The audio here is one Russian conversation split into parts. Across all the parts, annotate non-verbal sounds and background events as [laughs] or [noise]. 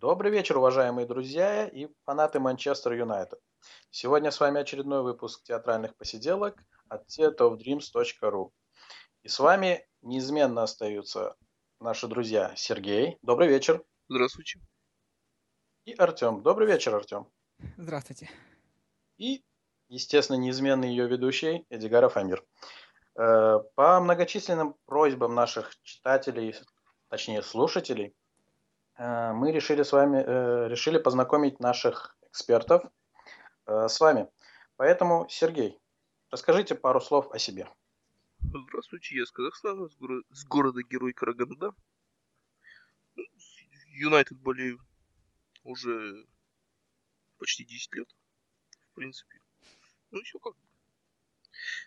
Добрый вечер, уважаемые друзья и фанаты Манчестер Юнайтед. Сегодня с вами очередной выпуск театральных посиделок от theatreofdreams.ru. И с вами неизменно остаются наши друзья Сергей. Добрый вечер. Здравствуйте. И Артем. Добрый вечер, Артем. Здравствуйте. И, естественно, неизменный ее ведущий Эдигаров Амир. Э, по многочисленным просьбам наших читателей, точнее слушателей, мы решили с вами э, решили познакомить наших экспертов с вами. Поэтому, Сергей, расскажите пару слов о себе. Здравствуйте, я из Казахстана, с, горо- с города Герой Караганда. Юнайтед болею уже почти 10 лет, в принципе. Ну, еще как.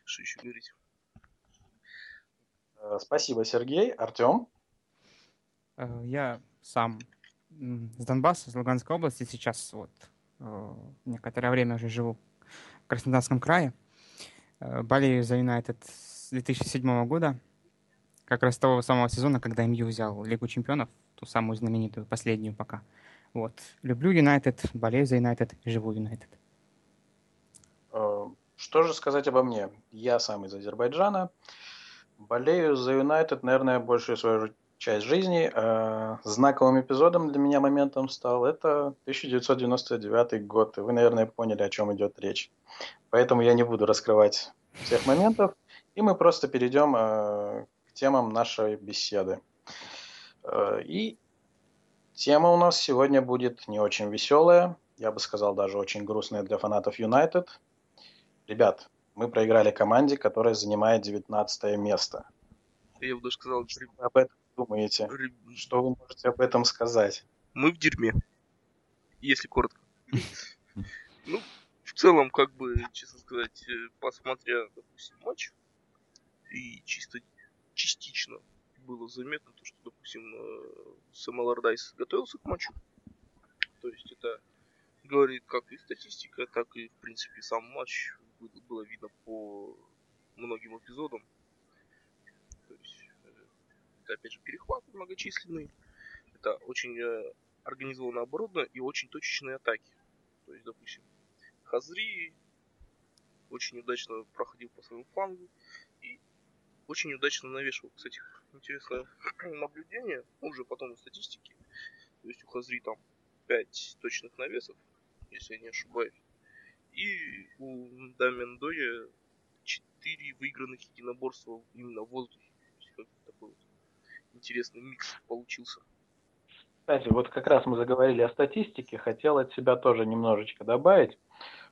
Что еще говорить? Э, спасибо, Сергей. Артем? Э, я сам с Донбасса, с Луганской области. Сейчас вот э, некоторое время уже живу в Краснодарском крае. Болею за Юнайтед с 2007 года. Как раз того самого сезона, когда МЮ взял Лигу чемпионов, ту самую знаменитую, последнюю пока. Вот. Люблю Юнайтед, болею за Юнайтед, живу Юнайтед. Что же сказать обо мне? Я сам из Азербайджана. Болею за Юнайтед, наверное, большую свою часть жизни. Э, знаковым эпизодом для меня моментом стал это 1999 год. И вы, наверное, поняли, о чем идет речь. Поэтому я не буду раскрывать всех моментов. И мы просто перейдем э, к темам нашей беседы. Э, и тема у нас сегодня будет не очень веселая. Я бы сказал, даже очень грустная для фанатов Юнайтед. Ребят, мы проиграли команде, которая занимает 19 место. Я бы даже сказал... Об этом думаете? Что вы можете об этом сказать? Мы в дерьме. Если коротко. Ну, в целом, как бы, честно сказать, э, посмотря, допустим, матч, и чисто частично было заметно то, что, допустим, э, Сэм Аллардайс готовился к матчу. То есть это говорит как и статистика, так и, в принципе, сам матч было видно по многим эпизодам. То есть, это опять же перехват многочисленный. Это очень э, организованно оборудовано и очень точечные атаки. То есть, допустим, Хазри очень удачно проходил по своему флангу и очень удачно навешивал. Кстати, интересное [clears throat] наблюдение, уже потом в статистике. То есть у Хазри там 5 точных навесов, если я не ошибаюсь. И у Дамендоя 4 выигранных единоборства именно в воздухе. Такой вот интересный микс получился. Кстати, вот как раз мы заговорили о статистике, хотел от себя тоже немножечко добавить.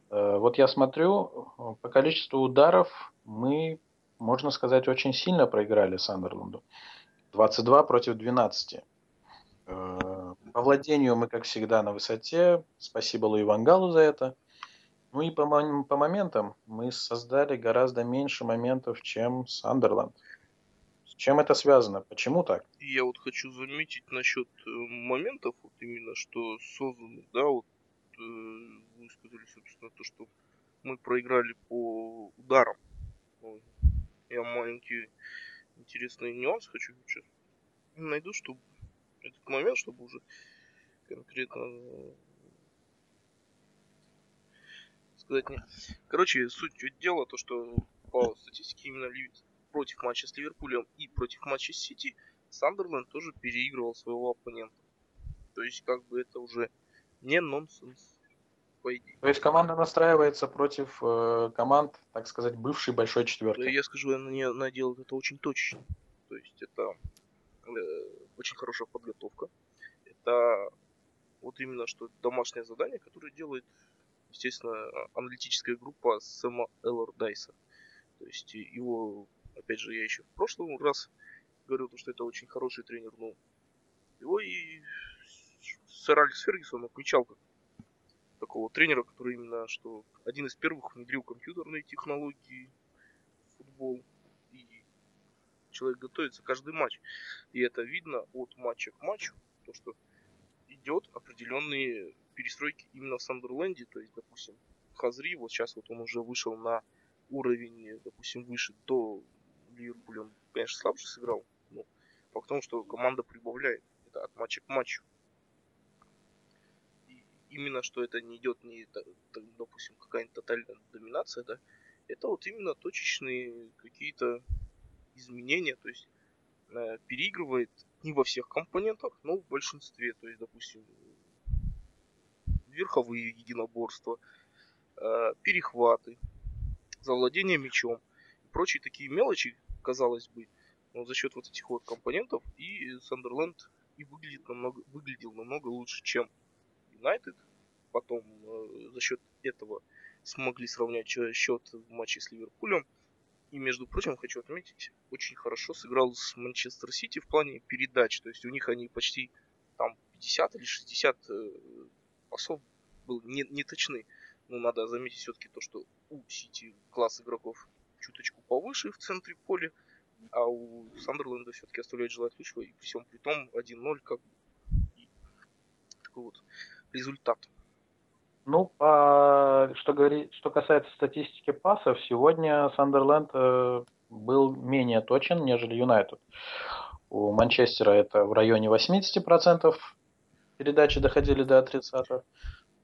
Э, вот я смотрю, по количеству ударов мы, можно сказать, очень сильно проиграли Сандерланду. 22 против 12. Э, по владению мы, как всегда, на высоте. Спасибо Луи Вангалу за это. Ну и по, по моментам мы создали гораздо меньше моментов, чем Сандерланд. Чем это связано? Почему так? Я вот хочу заметить насчет э, моментов, вот именно что созданы, да, вот э, вы сказали, собственно, то, что мы проиграли по ударам. Я маленький интересный нюанс хочу сейчас найду, чтобы этот момент, чтобы уже конкретно сказать нет. Короче, суть дела, то, что по статистике именно против матча с Ливерпулем и против матча с Сити Сандерленд тоже переигрывал своего оппонента. То есть, как бы это уже не нонсенс, по идее. То есть команда настраивается против э, команд, так сказать, бывшей большой четверки. Я скажу, она, она делает это очень точно. То есть это э, очень хорошая подготовка. Это вот именно что домашнее задание, которое делает естественно, аналитическая группа Сэма Эллардайса. То есть его, опять же, я еще в прошлый раз говорил, что это очень хороший тренер, но его и сэр Алекс Фергюсон отмечал как такого тренера, который именно что один из первых внедрил компьютерные технологии в футбол. И человек готовится каждый матч. И это видно от матча к матчу, то что идет определенные перестройки именно в Сандерленде, то есть, допустим, Хазри, вот сейчас вот он уже вышел на уровень, допустим, выше до Ливерпуля, он, конечно, слабше сыграл, но факт в том, что команда прибавляет, это от матча к матчу. именно что это не идет не, допустим, какая-нибудь тотальная доминация, да, это вот именно точечные какие-то изменения, то есть э, переигрывает не во всех компонентах, но в большинстве, то есть, допустим, верховые единоборства, э, перехваты, завладение мечом и прочие такие мелочи, казалось бы, но за счет вот этих вот компонентов и Сандерленд и выглядит намного, выглядел намного лучше, чем Юнайтед. Потом э, за счет этого смогли сравнять счет в матче с Ливерпулем. И, между прочим, хочу отметить, очень хорошо сыграл с Манчестер Сити в плане передач. То есть у них они почти там 50 или 60 э, пасов был не, не точны. Но надо заметить все-таки то, что у Сити класс игроков чуточку повыше в центре поля, а у Сандерленда все-таки оставляет желать лучшего. И всем при том 1-0 как и такой вот результат. Ну, по, что, говорит, что касается статистики пасов, сегодня Сандерленд э, был менее точен, нежели Юнайтед. У Манчестера это в районе 80% передачи доходили до 30%.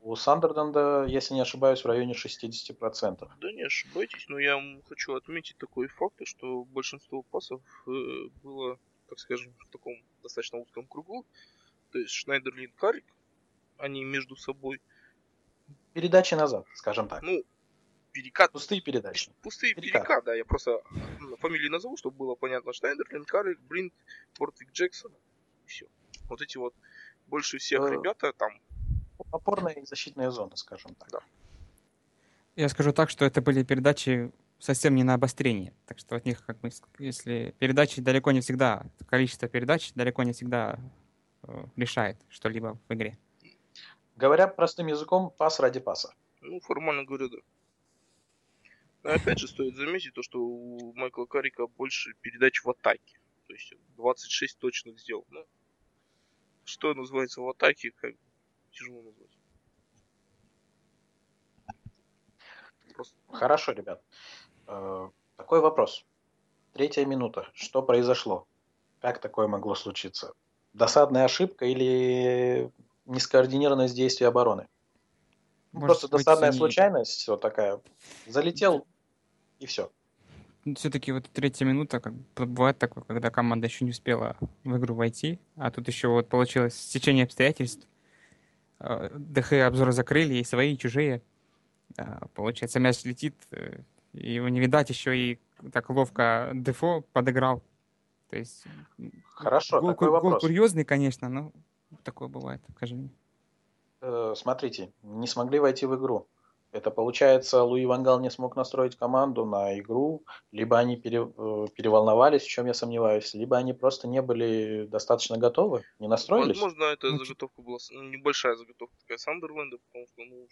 У Сандерленда, если не ошибаюсь, в районе 60%. Да не ошибайтесь, но я хочу отметить такой факт, что большинство пасов э, было, так скажем, в таком достаточно узком кругу. То есть Шнайдерлин Карик, они между собой передачи назад, скажем так. Ну, перекат. Пустые передачи. Пустые перекат, перекат да. Я просто фамилии назову, чтобы было понятно. Шнайдер, Линкарик, Бринт, Портвик Джексон. Все. Вот эти вот больше всех э, ребята там. Опорная и защитная зона, скажем так. Да. Я скажу так, что это были передачи совсем не на обострение. Так что от них, как бы, если передачи далеко не всегда, количество передач далеко не всегда э, решает что-либо в игре. Говоря простым языком, пас ради паса. Ну, формально говоря, да. Но опять же стоит заметить то, что у Майкла Карика больше передач в атаке. То есть 26 точных сделал. Ну, что называется в атаке, как тяжело назвать. Просто... Хорошо, ребят. Э, такой вопрос. Третья минута. Что произошло? Как такое могло случиться? Досадная ошибка или нескоординированность действий обороны. Может Просто быть, досадная они... случайность, все такая. Залетел и все. Ну, Все-таки вот третья минута, как бывает такое, когда команда еще не успела в игру войти, а тут еще вот получилось стечение обстоятельств. А, ДХ обзоры закрыли, и свои, и чужие. А, получается, мяч летит, э, его не видать, еще и так ловко Дефо подыграл. То есть... Хорошо, гол, такой гол, вопрос. Гол курьезный, конечно, но такое бывает, скажи мне. Э, смотрите, не смогли войти в игру. Это получается, Луи Вангал не смог настроить команду на игру, либо они пере, э, переволновались, в чем я сомневаюсь, либо они просто не были достаточно готовы, не настроились. Возможно, эта ну, заготовка была ну, небольшая заготовка такая Сандерленда, потому что ну,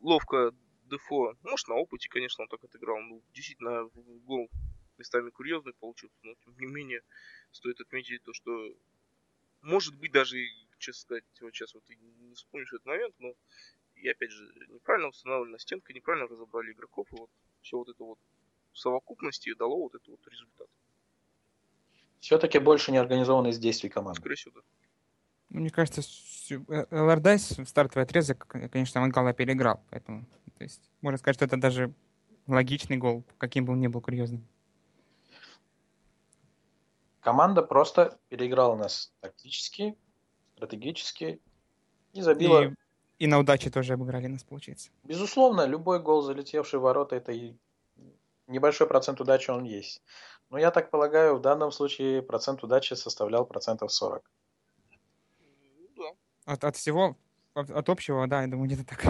ловко Дефо, может, на опыте, конечно, он так отыграл, ну, действительно, гол местами курьезный получился, но тем не менее стоит отметить то, что может быть даже честно сказать, вот сейчас вот не вспомнишь этот момент, но и опять же, неправильно установлена стенка, неправильно разобрали игроков, и вот все вот это вот в совокупности дало вот этот вот результат. Все-таки больше неорганизованность действий команды. Скорее всего, да. Ну, мне кажется, Лордайс в стартовый отрезок, конечно, Мангала переиграл, поэтому, то есть, можно сказать, что это даже логичный гол, каким бы он ни был курьезным. Команда просто переиграла нас тактически, стратегически и забила. И, и на удаче тоже обыграли нас, получается. Безусловно, любой гол, залетевший в ворота, это и небольшой процент удачи он есть. Но я так полагаю, в данном случае процент удачи составлял процентов 40. От, от всего, от, от общего, да, я думаю, где-то так.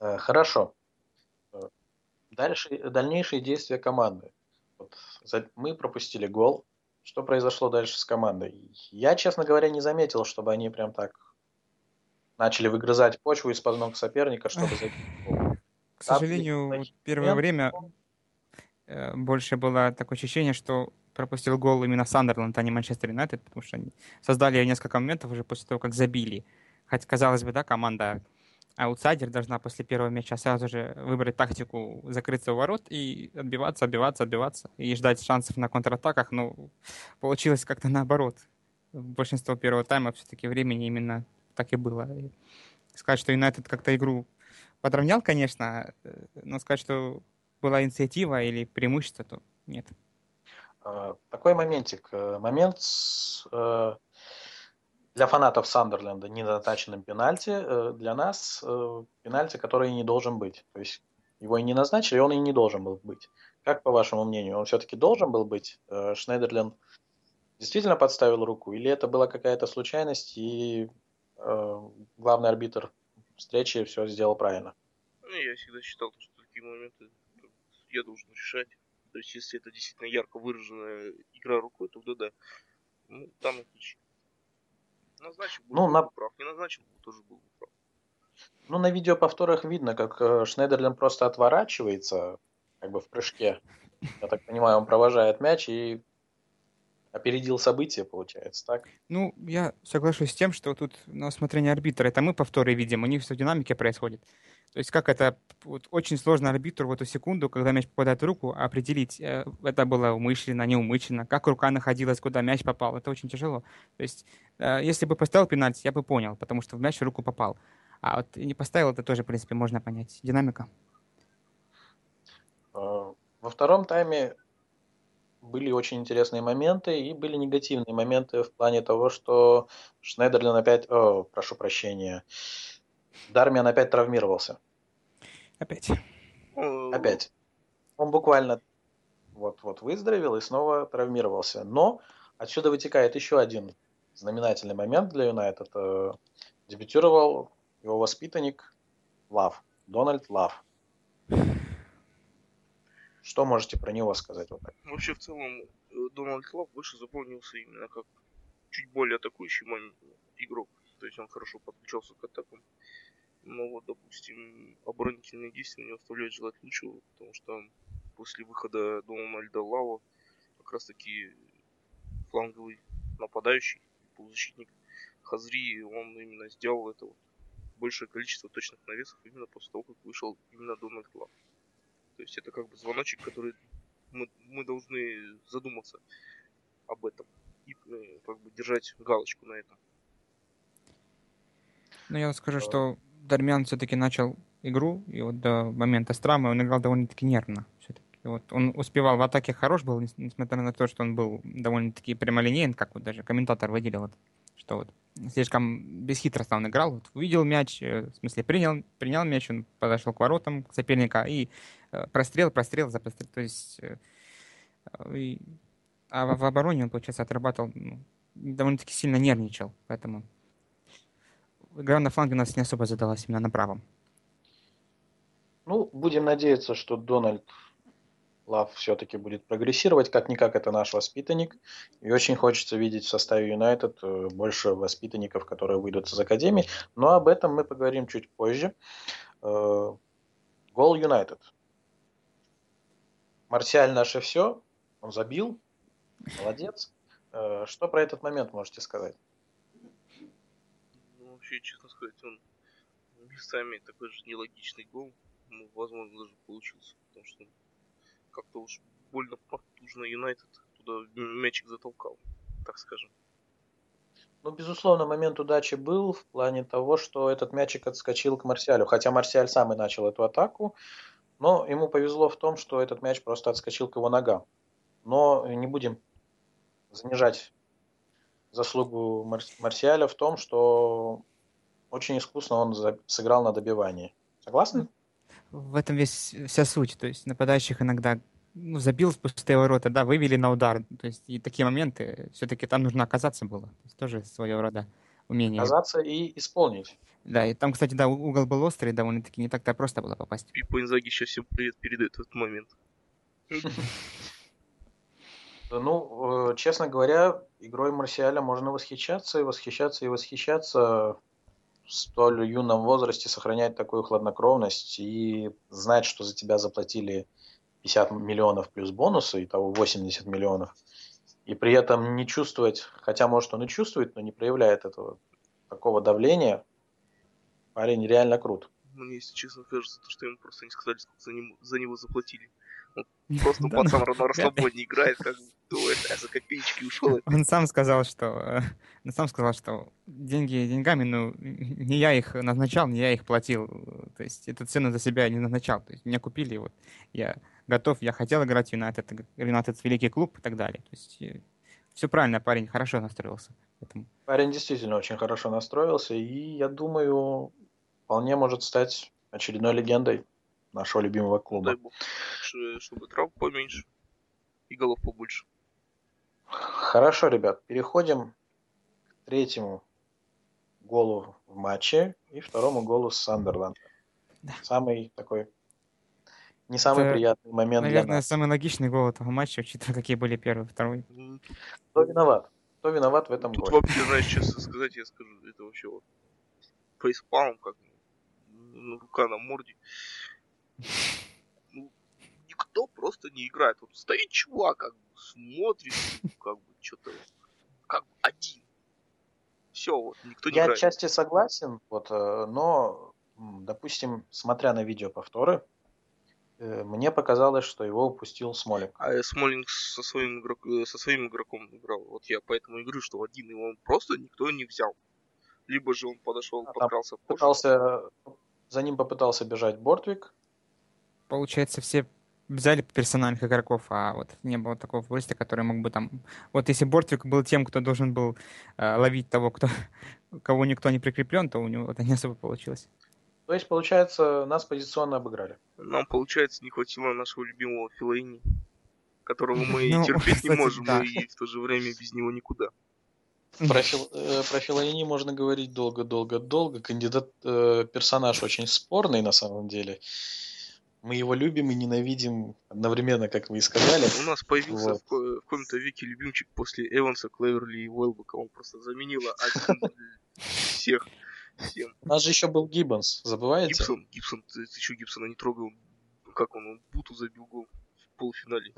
Э, хорошо. Дальше, дальнейшие действия команды. Вот, мы пропустили гол, что произошло дальше с командой. Я, честно говоря, не заметил, чтобы они прям так начали выгрызать почву из-под ног соперника, чтобы забить К сожалению, первое время э, больше было такое ощущение, что пропустил гол именно Сандерленд, а не Манчестер Юнайтед, потому что они создали несколько моментов уже после того, как забили. Хотя, казалось бы, да, команда аутсайдер должна после первого мяча сразу же выбрать тактику закрыться у ворот и отбиваться, отбиваться, отбиваться и ждать шансов на контратаках. Но получилось как-то наоборот. Большинство первого тайма все-таки времени именно так и было. И Сказать, что Юнайтед как-то игру подровнял, конечно, э, но сказать, что была инициатива или преимущество, то нет. А, такой моментик. Э, момент э, для фанатов Сандерленда недозначенным пенальти. Для нас пенальти, который не должен быть. То есть его и не назначили, он и не должен был быть. Как по вашему мнению, он все-таки должен был быть? Шнейдерленд действительно подставил руку? Или это была какая-то случайность и главный арбитр встречи все сделал правильно. Ну, я всегда считал, что такие моменты я должен решать. То есть, если это действительно ярко выраженная игра рукой, тогда да. Ну, там отлично. Назначил был, ну, на... прав. Не назначил был, тоже был прав. Ну, на видеоповторах видно, как э, Шнейдерлин просто отворачивается, как бы в прыжке. Я так понимаю, он провожает мяч и опередил события, получается, так? Ну, я соглашусь с тем, что тут на усмотрение арбитра. Это мы повторы видим, у них все в динамике происходит. То есть как это вот, очень сложно арбитру в эту секунду, когда мяч попадает в руку, определить, э, это было умышленно, неумышленно, как рука находилась, куда мяч попал. Это очень тяжело. То есть э, если бы поставил пенальти, я бы понял, потому что в мяч в руку попал. А вот не поставил, это тоже, в принципе, можно понять. Динамика. Э, во втором тайме были очень интересные моменты и были негативные моменты в плане того, что Шнайдерлин опять, о, прошу прощения, Дармиан опять травмировался. Опять. Опять. Он буквально вот-вот выздоровел и снова травмировался. Но отсюда вытекает еще один знаменательный момент для Юнайтед. Дебютировал его воспитанник Лав, Дональд Лав. Что можете про него сказать? Вот так? Вообще, в целом, э, Дональд Лав больше запомнился именно как чуть более атакующий игрок. То есть он хорошо подключался к атакам. Но вот, допустим, оборонительные действия не оставляют желать лучшего, потому что после выхода Дональда Лава как раз таки фланговый нападающий, полузащитник Хазри, он именно сделал это вот большее количество точных навесов именно после того, как вышел именно Дональд Лав. То есть это как бы звоночек, который мы, мы должны задуматься об этом и э, как бы держать галочку на этом. Ну, я скажу, что Дармян все-таки начал игру, и вот до момента страмы он играл довольно-таки нервно. Все-таки. Вот он успевал в атаке хорош был, несмотря на то, что он был довольно-таки прямолинейен, как вот даже комментатор выделил это, что вот слишком бесхитростно он играл. Вот увидел мяч, э, в смысле принял, принял мяч, он подошел к воротам соперника и прострел, прострел за прострел. То есть, э, и, а в, обороне он, получается, отрабатывал, ну, довольно-таки сильно нервничал, поэтому игра на фланге у нас не особо задалась именно на правом. Ну, будем надеяться, что Дональд Лав все-таки будет прогрессировать. Как-никак это наш воспитанник. И очень хочется видеть в составе Юнайтед э, больше воспитанников, которые выйдут из Академии. Но об этом мы поговорим чуть позже. Гол Юнайтед. Марсиаль наше все, он забил, молодец. Э, что про этот момент можете сказать? Ну, вообще, честно сказать, он местами такой же нелогичный гол, ну, возможно, даже получился, потому что как-то уж больно потужно Юнайтед туда мячик затолкал, так скажем. Ну, безусловно, момент удачи был в плане того, что этот мячик отскочил к Марсиалю. Хотя Марсиаль сам и начал эту атаку. Но ему повезло в том, что этот мяч просто отскочил к его ногам. Но не будем занижать заслугу Марсиаля в том, что очень искусно он сыграл на добивании. Согласны? В этом весь вся суть. То есть нападающих иногда ну, забил в пустые ворота, да, вывели на удар. То есть и такие моменты все-таки там нужно оказаться было. То есть тоже своего рода умение. Оказаться и исполнить. Да, и там, кстати, да, угол был острый, довольно-таки не так-то просто было попасть. Пипо Инзаги сейчас всем привет передает в этот момент. [laughs] Ну, э, честно говоря, игрой Марсиаля можно восхищаться и восхищаться и восхищаться в столь юном возрасте, сохранять такую хладнокровность и знать, что за тебя заплатили 50 миллионов плюс бонусы, и того 80 миллионов, и при этом не чувствовать, хотя может он и чувствует, но не проявляет этого такого давления, Парень реально крут. Мне, если честно, кажется, то, что ему просто не сказали, сколько за, ним, за него заплатили. [laughs] Просто пацан на расслабоне играет, как думает, а за копеечки ушел. [laughs] Он сам сказал, что [laughs] он сам сказал, что деньги деньгами, ну, не я их назначал, не я их платил. То есть эту цену за себя я не назначал. То есть меня купили, вот я готов, я хотел играть в Юнайтед, Юнайтед великий клуб и так далее. То есть э, все правильно, парень хорошо настроился. Поэтому... Парень действительно очень хорошо настроился, и я думаю, вполне может стать очередной легендой нашего любимого клуба. Дай бог, чтобы травм поменьше и голов побольше. Хорошо, ребят, переходим к третьему голу в матче и второму голу с Сандерленд. Да. Самый такой не самый Это, приятный момент наверное, для нас. самый логичный гол этого матча, учитывая, какие были первый второй. Кто виноват? Кто виноват в этом Тут голе? вообще, знаешь, честно сказать, я скажу, это вообще вот фейспалм, как ну, рука на морде. Ну, никто просто не играет. Вот стоит чувак, как бы смотрит, как бы что-то, как бы один. Все, вот, никто не Я играет. отчасти согласен, вот, э, но, допустим, смотря на видео повторы, э, мне показалось, что его упустил Смолинг. А Смолинг со своим, игрок, э, со своим игроком играл. Вот я поэтому и говорю, что один его просто никто не взял. Либо же он подошел, а подкрался пытался, За ним попытался бежать Бортвик. Получается, все взяли персональных игроков, а вот не было такого футболиста, который мог бы там... Вот если Бортвик был тем, кто должен был э, ловить того, кто, [laughs] кого никто не прикреплен, то у него это не особо получилось. То есть, получается, нас позиционно обыграли. Нам, получается, не хватило нашего любимого Филаини, которого мы ну, терпеть кстати, не можем, да. и в то же время без него никуда. Про, Фил, э, про Филаини можно говорить долго-долго-долго. Кандидат, э, персонаж очень спорный на самом деле. Мы его любим и ненавидим одновременно, как вы и сказали. У нас появился вот. в, в каком-то веке любимчик после Эванса, Клеверли и Уэлбека. Он просто заменил всех. У нас же еще был Гиббонс, забываете? Гибсон, Гибсон, ты, ты что, Гибсона не трогал? Как он, он Буту забил гол в полуфинале?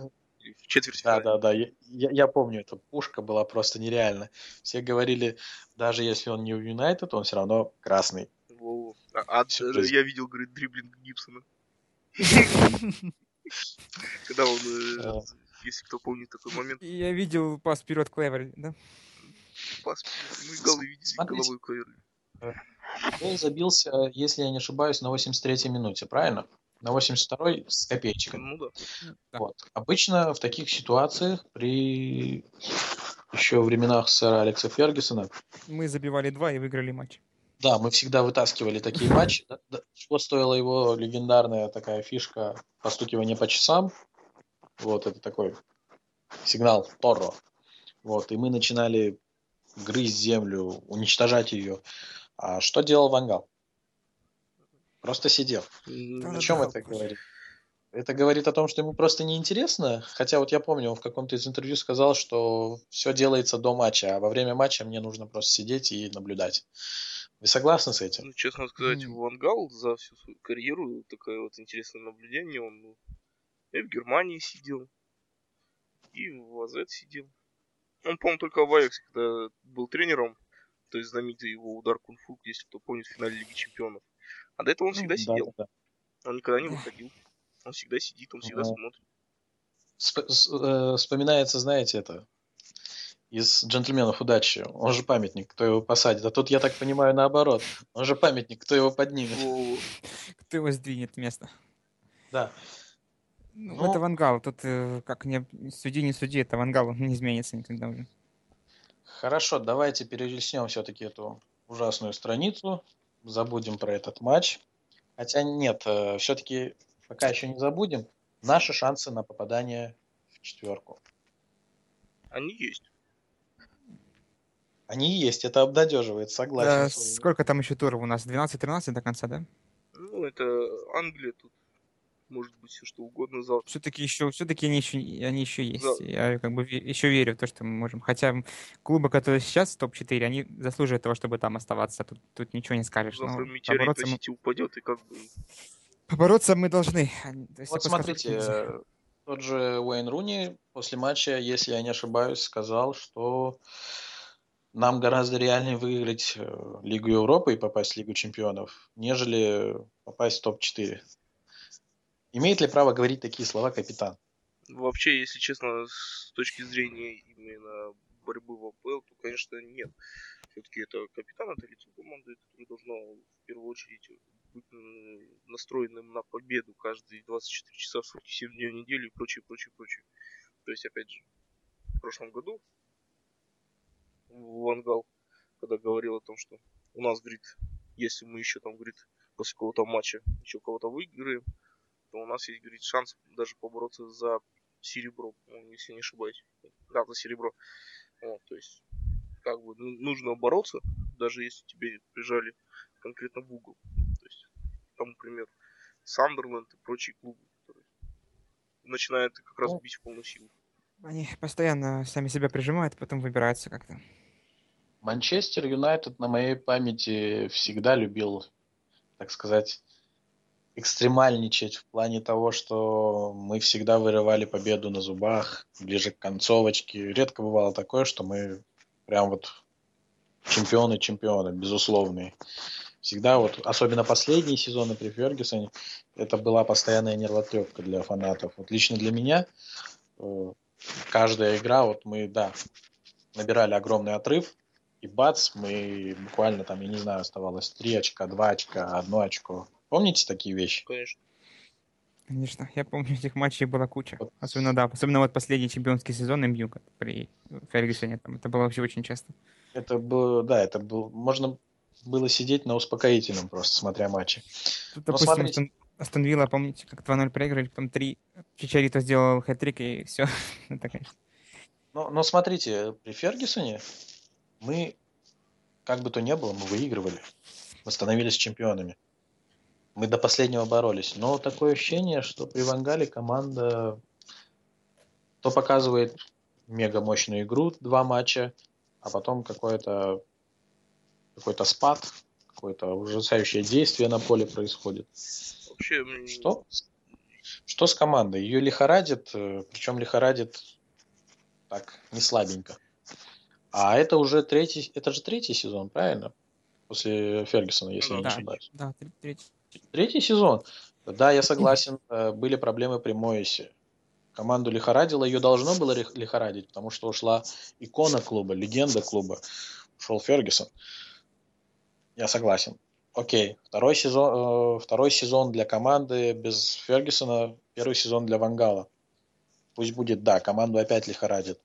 в четвертьфинале. Да, да, да. Я, я помню, эта пушка была просто нереальна. Все говорили, даже если он не в Юнайтед, он все равно красный. Во-во. А, а я видел, говорит, дриблинг Гибсона. [laughs] Когда он, э, если кто помнит такой момент. Я видел пас вперед Клевер, да? Пас, мы голы видели, головой Клевер. Он забился, если я не ошибаюсь, на 83-й минуте, правильно? На 82-й с копеечкой. Ну да. Вот. Обычно в таких ситуациях при еще временах сэра Алекса Фергюсона мы забивали два и выиграли матч. Да, мы всегда вытаскивали такие [laughs] матчи. Что стоила его легендарная такая фишка постукивания по часам. Вот, это такой сигнал Торро. Вот, и мы начинали грызть землю, уничтожать ее. А что делал Вангал? Просто сидел. Да, о чем да, это говорит? Это говорит о том, что ему просто неинтересно. Хотя вот я помню, он в каком-то из интервью сказал, что все делается до матча, а во время матча мне нужно просто сидеть и наблюдать. Вы согласны с этим? Ну, честно сказать, mm. Вангал за всю свою карьеру такое вот интересное наблюдение. Он ну, и в Германии сидел, и в АЗ сидел. Он, по-моему, только в Аяксе, когда был тренером, то есть знаменитый его удар кунг-фу, если кто помнит, в финале Лиги Чемпионов. А до этого он всегда сидел. Да, да. Он никогда не выходил. Он всегда сидит, он всегда смотрит. Э, вспоминается, знаете, это из джентльменов удачи. Он же памятник, кто его посадит. А тут, я так понимаю, наоборот. Он же памятник, кто его поднимет. Кто его сдвинет место. Да. Ну, ну, это Вангал. Тут э, как не суди, не суди, это Вангал, он не изменится никогда уже. Хорошо, давайте перелистнем все-таки эту ужасную страницу. Забудем про этот матч. Хотя нет, э, все-таки пока еще не забудем. Наши шансы на попадание в четверку. Они есть. Они есть, это обнадеживает, согласен. Да, сколько там еще туров у нас? 12-13 до конца, да? Ну, это Англия тут. Может быть, все что угодно завтра. Все-таки еще, все-таки они еще, они еще есть. Да. Я как бы еще верю в то, что мы можем. Хотя клубы, которые сейчас топ-4, они заслуживают того, чтобы там оставаться. Тут, тут ничего не скажешь. Завтра Но побороться мы... упадет и как бы... Побороться мы должны. Вот смотрите, тот же Уэйн Руни после матча, если я не ошибаюсь, сказал, что нам гораздо реальнее выиграть э, Лигу Европы и попасть в Лигу Чемпионов, нежели попасть в топ-4. Имеет ли право говорить такие слова капитан? Вообще, если честно, с точки зрения именно борьбы в АПЛ, то, конечно, нет. Все-таки это капитан, это лицо команды, которое должно в первую очередь быть настроенным на победу каждые 24 часа в сутки, 7 дней в неделю и прочее, прочее, прочее. То есть, опять же, в прошлом году Вангал, когда говорил о том, что у нас, говорит, если мы еще там, говорит, после какого-то матча еще кого-то выиграем, то у нас есть, говорит, шанс даже побороться за серебро, ну, если не ошибаюсь. Да, за серебро. Вот, то есть, как бы ну, нужно бороться, даже если тебе прижали конкретно в угол. То есть, там, например, Сандерленд и прочие клубы, которые начинают как раз ну, бить в полную силу. Они постоянно сами себя прижимают, потом выбираются как-то. Манчестер Юнайтед на моей памяти всегда любил, так сказать, экстремальничать в плане того, что мы всегда вырывали победу на зубах, ближе к концовочке. Редко бывало такое, что мы прям вот чемпионы-чемпионы, безусловные. Всегда вот, особенно последние сезоны при Фергюсоне, это была постоянная нервотрепка для фанатов. Вот лично для меня э, каждая игра, вот мы, да, набирали огромный отрыв, и бац, мы буквально там, я не знаю, оставалось 3 очка, 2 очка, 1 очко. Помните такие вещи? Конечно. Конечно, я помню, этих матчей была куча. Вот. Особенно, да, особенно вот последний чемпионский сезон МЮ при Фергюсоне, там, это было вообще очень часто. Это было, да, это было, можно было сидеть на успокоительном просто, смотря матчи. Тут, допустим, Но смотрите... Астон Вилла, помните, как 2-0 проиграли, потом 3, Чичарито сделал хэт-трик и все. [laughs] это, конечно. Но, но смотрите, при Фергюсоне мы, как бы то ни было, мы выигрывали. Мы становились чемпионами. Мы до последнего боролись. Но такое ощущение, что при Вангале команда то показывает мега мощную игру, два матча, а потом какой-то какой-то спад, какое-то ужасающее действие на поле происходит. Вообще... Что? Что с командой? Ее лихорадит, э, причем лихорадит так, не слабенько. А это уже третий, это же третий сезон, правильно? После Фергюсона, если ну, я не ошибаюсь. Да, третий. Третий сезон. Да, я согласен, э, были проблемы при Моисе. Команду лихорадило, ее должно было лихорадить, потому что ушла икона клуба, легенда клуба. Ушел Фергюсон. Я согласен. Окей, второй сезон, э, второй сезон для команды без Фергюсона, первый сезон для Вангала. Пусть будет, да, команду опять лихорадит.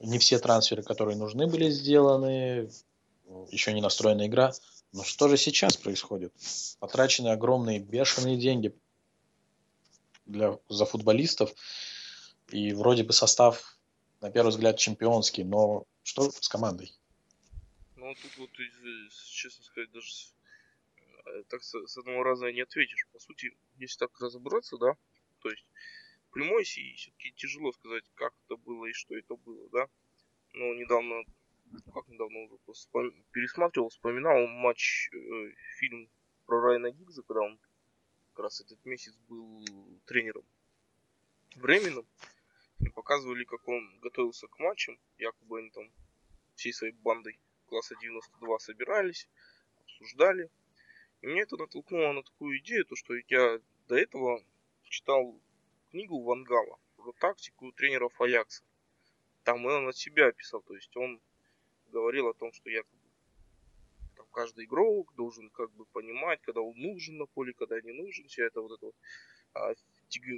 Не все трансферы, которые нужны, были сделаны, еще не настроена игра. Но что же сейчас происходит? Потрачены огромные бешеные деньги для, за футболистов. И вроде бы состав, на первый взгляд, чемпионский. Но что с командой? Ну, тут вот, честно сказать, даже э, так с, с одного раза не ответишь. По сути, если так разобраться, да, то есть прямой все-таки тяжело сказать, как это было и что это было, да. Но недавно как недавно уже вспом... пересматривал, вспоминал матч, э, фильм про Райана Гигза, когда он как раз этот месяц был тренером временным. И показывали, как он готовился к матчам. Якобы они там всей своей бандой класса 92 собирались, обсуждали. И мне это натолкнуло на такую идею, то что я до этого читал книгу Вангала про тактику тренеров Аякса. Там он от себя писал, то есть он говорил о том, что якобы там каждый игрок должен как бы понимать, когда он нужен на поле, когда не нужен. Вся это вот это вот а,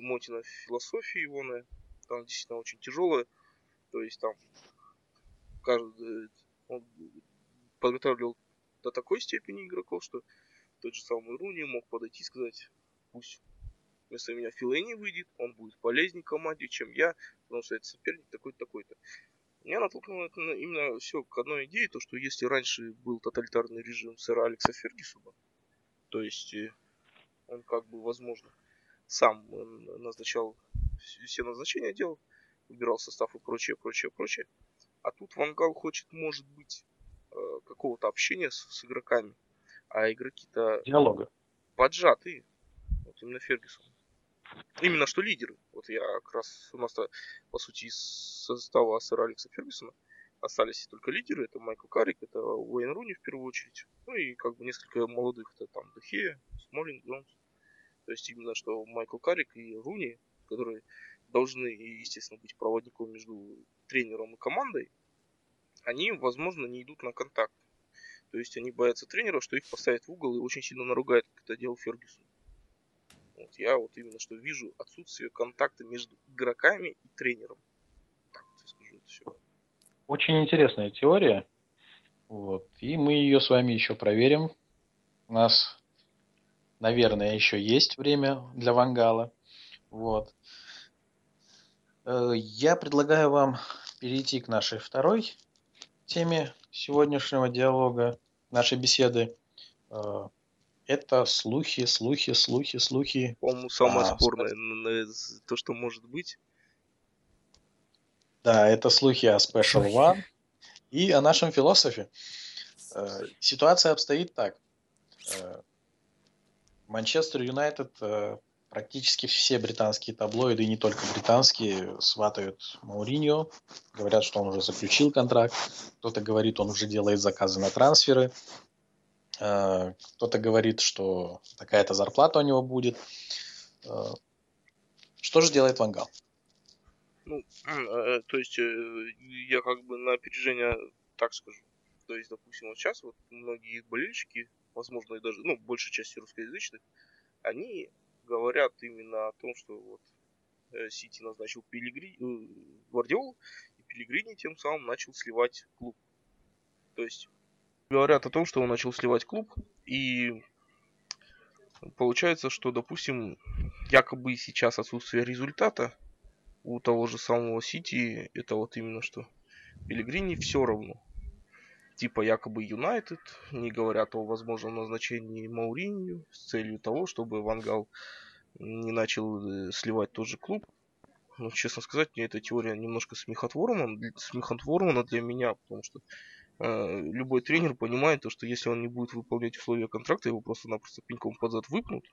Мотина философия его, там действительно очень тяжелая. То есть там каждый, он подготавливал до такой степени игроков, что тот же самый Руни мог подойти и сказать, пусть вместо меня Филейни выйдет, он будет полезнее команде, чем я, потому что это соперник такой-то, такой-то. Меня натолкнуло это именно все к одной идее, то что если раньше был тоталитарный режим сэра Алекса Фергюсона, то есть э, он как бы, возможно, сам назначал все назначения делал, выбирал состав и прочее, прочее, прочее. А тут Вангал хочет, может быть, э, какого-то общения с, с игроками, а игроки-то... Диалога. Поджатые. Вот именно Фергюсон. Именно что лидеры. Вот я как раз у нас по сути из состава сэра Алекса Фергюсона остались только лидеры. Это Майкл Карик, это Уэйн Руни в первую очередь. Ну и как бы несколько молодых. Это там Дехея, Смолинг, Джонс. То есть именно что Майкл Карик и Руни, которые должны, естественно, быть проводником между тренером и командой, они, возможно, не идут на контакт. То есть они боятся тренера, что их поставят в угол и очень сильно наругают, как это делал Фергюсон. Вот я вот именно что вижу отсутствие контакта между игроками и тренером. Так вот скажу это все. Очень интересная теория. Вот. И мы ее с вами еще проверим. У нас, наверное, еще есть время для Вангала. Вот. Э, я предлагаю вам перейти к нашей второй теме сегодняшнего диалога, нашей беседы. Э, это слухи, слухи, слухи, слухи. По-моему, самое а, спорное спор... то, что может быть. Да, это слухи о Special One и о нашем философе. Э, ситуация обстоит так. Манчестер Юнайтед практически все британские таблоиды, и не только британские, сватают Мауриньо. Говорят, что он уже заключил контракт. Кто-то говорит, он уже делает заказы на трансферы. Э, кто-то говорит, что такая-то зарплата у него будет. Э, что же делает Вангал? Ну, э, то есть я как бы на опережение так скажу. То есть, допустим, вот сейчас вот многие болельщики, возможно, и даже, ну, большая часть русскоязычных, они говорят именно о том, что вот Сити назначил Пилигри... Гвардиолу, и Пилигрини тем самым начал сливать клуб. То есть говорят о том, что он начал сливать клуб, и получается, что, допустим, якобы сейчас отсутствие результата у того же самого Сити, это вот именно что Пилигрини все равно типа якобы Юнайтед, не говорят о возможном назначении Мауринью с целью того, чтобы Вангал не начал э, сливать тот же клуб. Но, честно сказать, мне эта теория немножко смехотворна, смехотворна для меня, потому что любой тренер понимает, то, что если он не будет выполнять условия контракта, его просто-напросто пеньком под зад выпнут,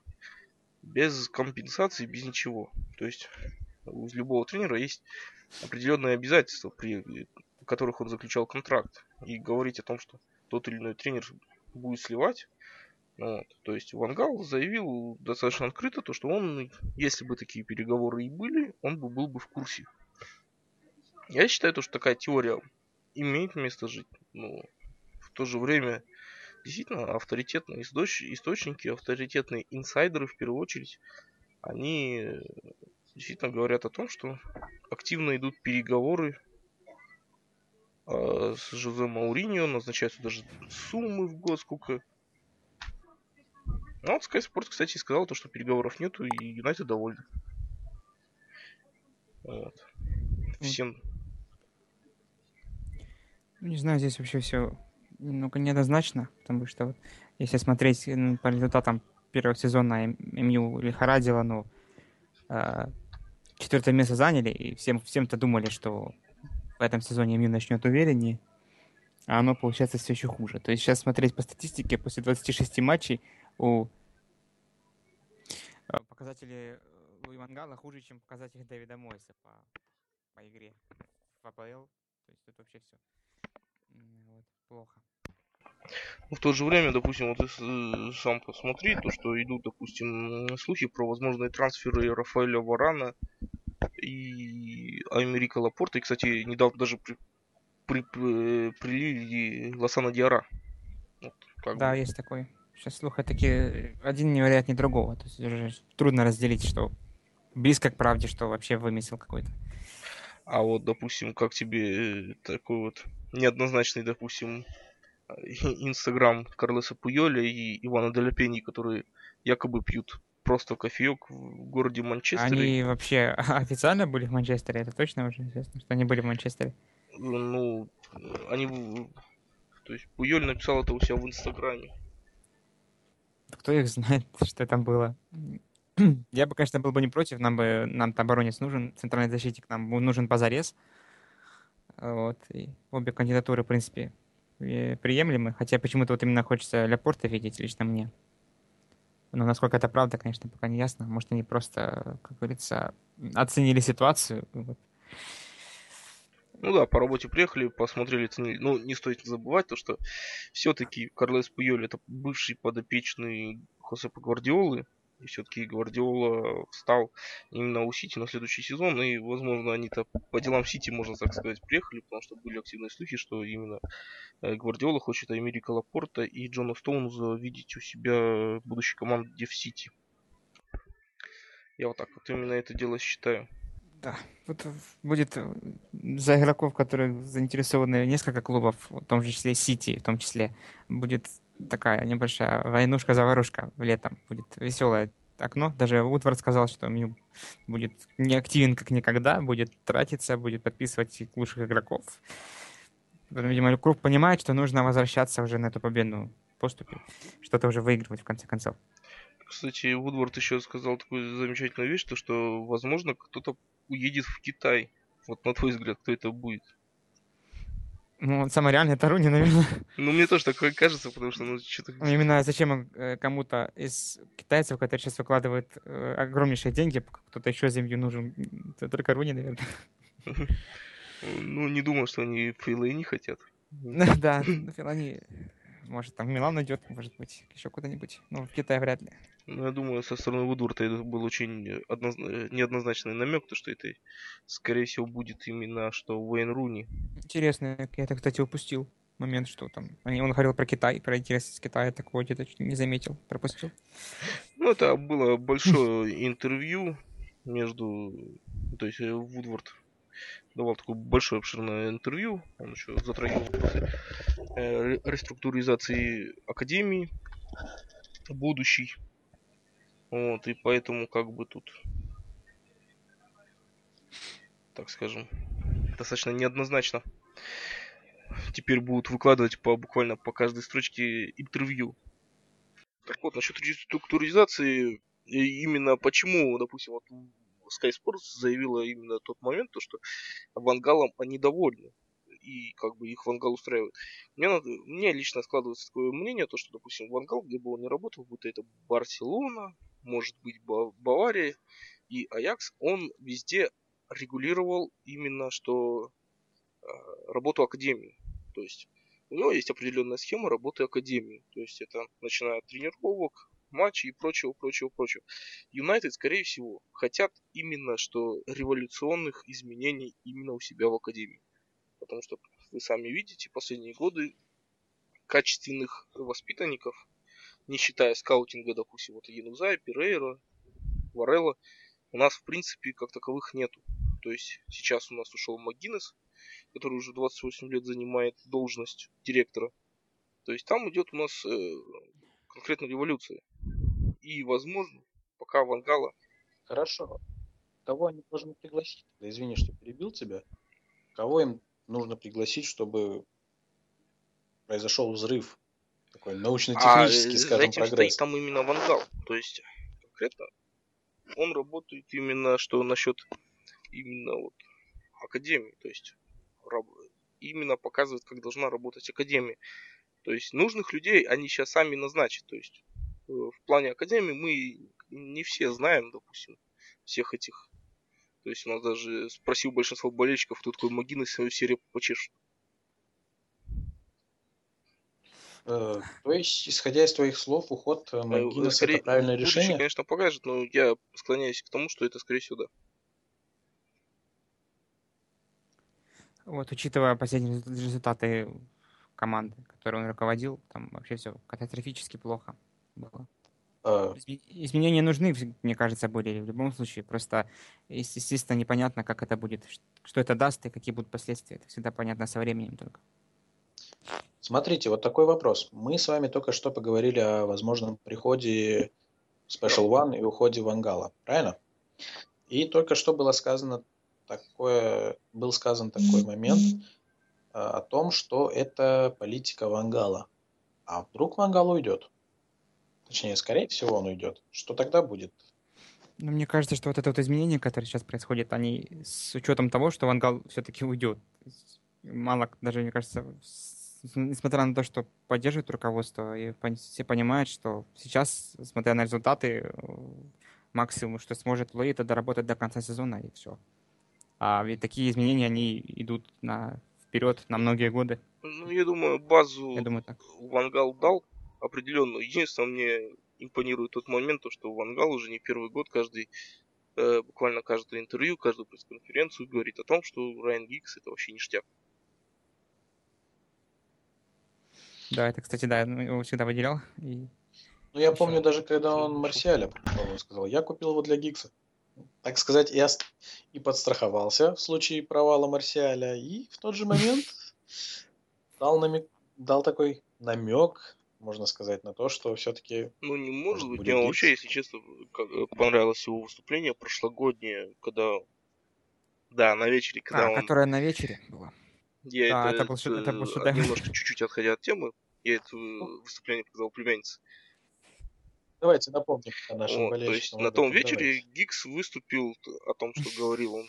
без компенсации, без ничего. То есть у любого тренера есть определенные обязательства, при которых он заключал контракт и говорить о том, что тот или иной тренер будет сливать. Вот. То есть Вангал заявил достаточно открыто, то, что он, если бы такие переговоры и были, он бы был бы в курсе. Я считаю, то, что такая теория имеет место жить. Но в то же время действительно авторитетные источники, авторитетные инсайдеры в первую очередь, они действительно говорят о том, что активно идут переговоры а, с Жозе Мауриньо, назначаются даже суммы в год, сколько... Ну, вот Sky Sports, кстати, сказал то, что переговоров нету, и Юнайтед довольны. Вот. Всем... Ну, не знаю, здесь вообще все немного неоднозначно, потому что вот, если смотреть по результатам первого сезона МЮ лихорадило, ну, э, четвертое место заняли, и всем, всем-то думали, что в этом сезоне МЮ начнет увереннее, а оно получается все еще хуже. То есть сейчас смотреть по статистике, после 26 матчей у э, показатели э, Луи Мангала хуже, чем показатели Дэвида Мойса по, по игре в АПЛ. То есть это вообще все плохо. Ну, в то же время, допустим, вот если сам посмотри, то, что идут, допустим, слухи про возможные трансферы Рафаэля Варана и Америка Лапорта. И, кстати, недавно даже при, при, при, прилили Лосана Диара. Вот, да, бы. есть такой. Сейчас слухи такие, один не вариант, ни другого. То есть уже трудно разделить, что близко к правде, что вообще вымысел какой-то. А вот, допустим, как тебе э, такой вот неоднозначный, допустим, [laughs] Инстаграм Карлеса Пуйоля и Ивана Деляпени, которые якобы пьют просто кофеек в городе Манчестере. Они вообще [laughs] официально были в Манчестере? Это точно уже известно, что они были в Манчестере? Ну, они... То есть Пуйоль написал это у себя в Инстаграме. Кто их знает, [laughs] что там было? [clears throat] Я бы, конечно, был бы не против, нам бы нам-то оборонец нужен, центральный защитник нам нужен позарез. Вот. И обе кандидатуры, в принципе, приемлемы. Хотя почему-то вот именно хочется Ляпорта видеть лично мне. Но насколько это правда, конечно, пока не ясно. Может, они просто, как говорится, оценили ситуацию. Вот. Ну да, по работе приехали, посмотрели, оценили. Ну, не стоит забывать то, что все-таки Карлес Пуйоль это бывший подопечный Хосепа Гвардиолы. И все-таки Гвардиола встал именно у Сити на следующий сезон. И, возможно, они-то по делам Сити, можно так сказать, приехали, потому что были активные слухи, что именно э, Гвардиола хочет Америка Лапорта и Джона Стоунза видеть у себя будущей команде в Сити. Я вот так вот именно это дело считаю. Да, вот будет за игроков, которые заинтересованы несколько клубов, в том числе Сити, в том числе, будет такая небольшая войнушка-заварушка летом. Будет веселое окно. Даже Утвард сказал, что Мью будет не активен как никогда, будет тратиться, будет подписывать лучших игроков. Видимо, клуб понимает, что нужно возвращаться уже на эту победную поступе, что-то уже выигрывать в конце концов. Кстати, Вудвард еще сказал такую замечательную вещь, то что, возможно, кто-то уедет в Китай. Вот на твой взгляд, кто это будет? Ну, самое реальное это Руни, наверное. Ну, мне тоже такое кажется, потому что, ну, что-то... Ну, именно зачем э, кому-то из китайцев, которые сейчас выкладывают э, огромнейшие деньги, кто-то еще землю нужен, это только Руни, наверное. Ну, не думал, что они Филы не хотят. [laughs] Да, Филани, может, там Милан найдет, может быть, еще куда-нибудь. Ну, в Китае вряд ли. Ну, я думаю, со стороны Вудворта это был очень одноз... неоднозначный намек, то что это, скорее всего, будет именно что Уэйн Руни. Интересно, я это, кстати, упустил момент, что там... Он говорил про Китай, про интерес с Китая, такого где-то не заметил, пропустил. Ну, это было большое [laughs] интервью между... То есть Вудворд давал такое большое обширное интервью. Он еще затрагивал вопросы э, реструктуризации академии будущей. Вот, и поэтому как бы тут, так скажем, достаточно неоднозначно. Теперь будут выкладывать по буквально по каждой строчке интервью. Так вот, насчет реструктуризации, именно почему, допустим, вот Sky Sports заявила именно тот момент, то, что Вангалом они довольны и как бы их Вангал устраивает. Мне, надо, мне лично складывается такое мнение, то, что, допустим, Вангал, где бы он ни работал, будто это Барселона, может быть Бавария и Аякс, он везде регулировал именно что э, работу академии. То есть у него есть определенная схема работы академии. То есть это начиная от тренировок, матчей и прочего, прочего, прочего. Юнайтед, скорее всего, хотят именно что революционных изменений именно у себя в академии. Потому что вы сами видите, последние годы качественных воспитанников не считая скаутинга, допустим, вот Янузая, Перейра, Варелла, у нас, в принципе, как таковых нету. То есть сейчас у нас ушел Магинес, который уже 28 лет занимает должность директора. То есть там идет у нас э, конкретно революция. И, возможно, пока Вангала... Хорошо. Кого они должны пригласить? Да извини, что перебил тебя. Кого им нужно пригласить, чтобы произошел взрыв такой научно-технический, а, скажем, этим прогресс. стоит там именно вангал. То есть, конкретно, он работает именно что насчет именно вот академии. То есть, именно показывает, как должна работать академия. То есть, нужных людей они сейчас сами назначат. То есть, в плане академии мы не все знаем, допустим, всех этих. То есть, у нас даже спросил большинство болельщиков, кто такой Магинес, свою серию почешет. Э, то есть, исходя из твоих слов, уход э, Магинес скорее, это правильное будущее, решение? конечно, покажет, но я склоняюсь к тому, что это, скорее всего, да. Вот, учитывая последние результаты команды, которой он руководил, там вообще все катастрофически плохо было. А... Изменения нужны, мне кажется, были в любом случае. Просто, естественно, непонятно, как это будет, что это даст и какие будут последствия. Это всегда понятно со временем только. Смотрите, вот такой вопрос. Мы с вами только что поговорили о возможном приходе Special One и уходе Вангала, правильно? И только что было сказано такое, был сказан такой момент о том, что это политика Вангала. А вдруг Вангал уйдет? Точнее, скорее всего, он уйдет. Что тогда будет? Ну, мне кажется, что вот это вот изменение, которое сейчас происходит, они с учетом того, что Вангал все-таки уйдет. Мало даже, мне кажется, несмотря на то, что поддерживает руководство, и все понимают, что сейчас, смотря на результаты, максимум, что сможет Луи, это доработать до конца сезона, и все. А ведь такие изменения, они идут на вперед на многие годы. Ну, я думаю, базу я думаю, так. Вангал дал определенную. Единственное, мне импонирует тот момент, то, что Вангал уже не первый год каждый э, буквально каждое интервью, каждую пресс-конференцию говорит о том, что Райан Гикс это вообще ништяк. Да, это, кстати, да, его всегда выделял. И... Ну, я помню даже, когда он Марсиаля сказал, я купил его для Гикса. Так сказать, ост... и подстраховался в случае провала Марсиаля, и в тот же момент дал, намек... дал такой намек, можно сказать, на то, что все-таки... Ну, не может быть. Мне вообще, если честно, понравилось его выступление прошлогоднее, когда... Да, на вечере, когда а, он... которое на вечере было. Я да, это, это, был, это, это был шедевр. немножко чуть-чуть отходя от темы, я это выступление показал племяннице. Давайте напомним о нашем вот, То есть на том вечере давайте. Гикс выступил о том, что говорил он,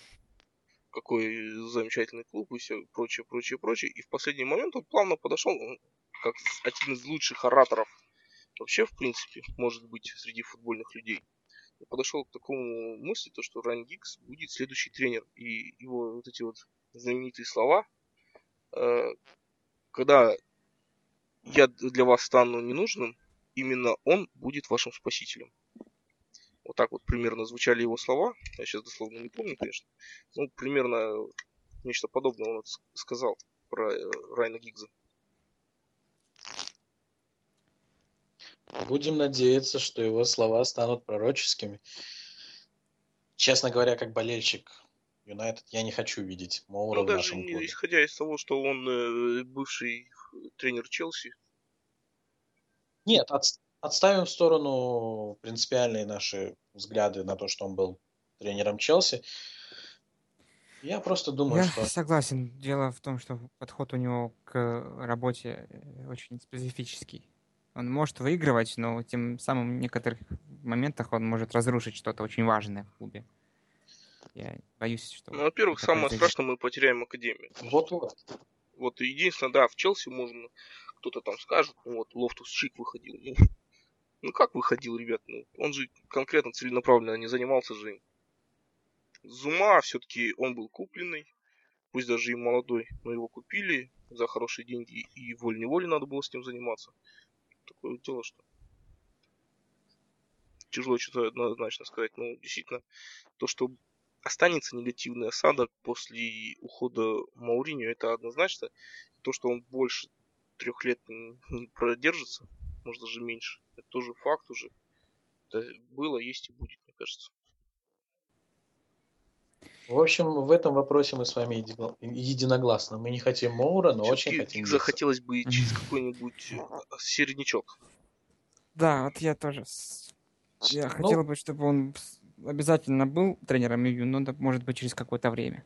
какой замечательный клуб и все прочее, прочее, прочее. И в последний момент он плавно подошел, как один из лучших ораторов вообще, в принципе, может быть, среди футбольных людей. И подошел к такому мысли, то, что Райан Гикс будет следующий тренер. И его вот эти вот знаменитые слова, э, когда я для вас стану ненужным, именно он будет вашим спасителем. Вот так вот примерно звучали его слова. Я сейчас дословно не помню, конечно. Ну, примерно нечто подобное он сказал про э, Райна Гигза. Будем надеяться, что его слова станут пророческими. Честно говоря, как болельщик Юнайтед, я не хочу видеть Моура ну, в даже нашем клубе. исходя из того, что он э, бывший тренер Челси. Нет, от, отставим в сторону принципиальные наши взгляды на то, что он был тренером Челси. Я просто думаю, я что... согласен. Дело в том, что подход у него к работе э, очень специфический. Он может выигрывать, но тем самым в некоторых моментах он может разрушить что-то очень важное в клубе. Я боюсь, что... Ну, во-первых, самое произойдет. страшное, мы потеряем Академию. Вот-вот. Вот единственное, да, в Челси можно, кто-то там скажет, ну вот, Лофтус-Чик выходил. Ну, ну как выходил, ребят? Ну, он же конкретно целенаправленно не занимался же им. Зума все-таки он был купленный, пусть даже и молодой, но его купили за хорошие деньги, и волей-неволей надо было с ним заниматься такое дело, что тяжело что-то однозначно сказать. Но действительно, то, что останется негативный осадок после ухода Мауринio, это однозначно. То, что он больше трех лет не продержится, может даже меньше, это тоже факт уже. Это было, есть и будет, мне кажется. В общем, в этом вопросе мы с вами единогласны. Мы не хотим Моура, но очень хотим Захотелось бы через какой-нибудь э, середнячок. Да, вот я тоже. Я ну, хотел бы, чтобы он обязательно был тренером Мивью, но может быть через какое-то время.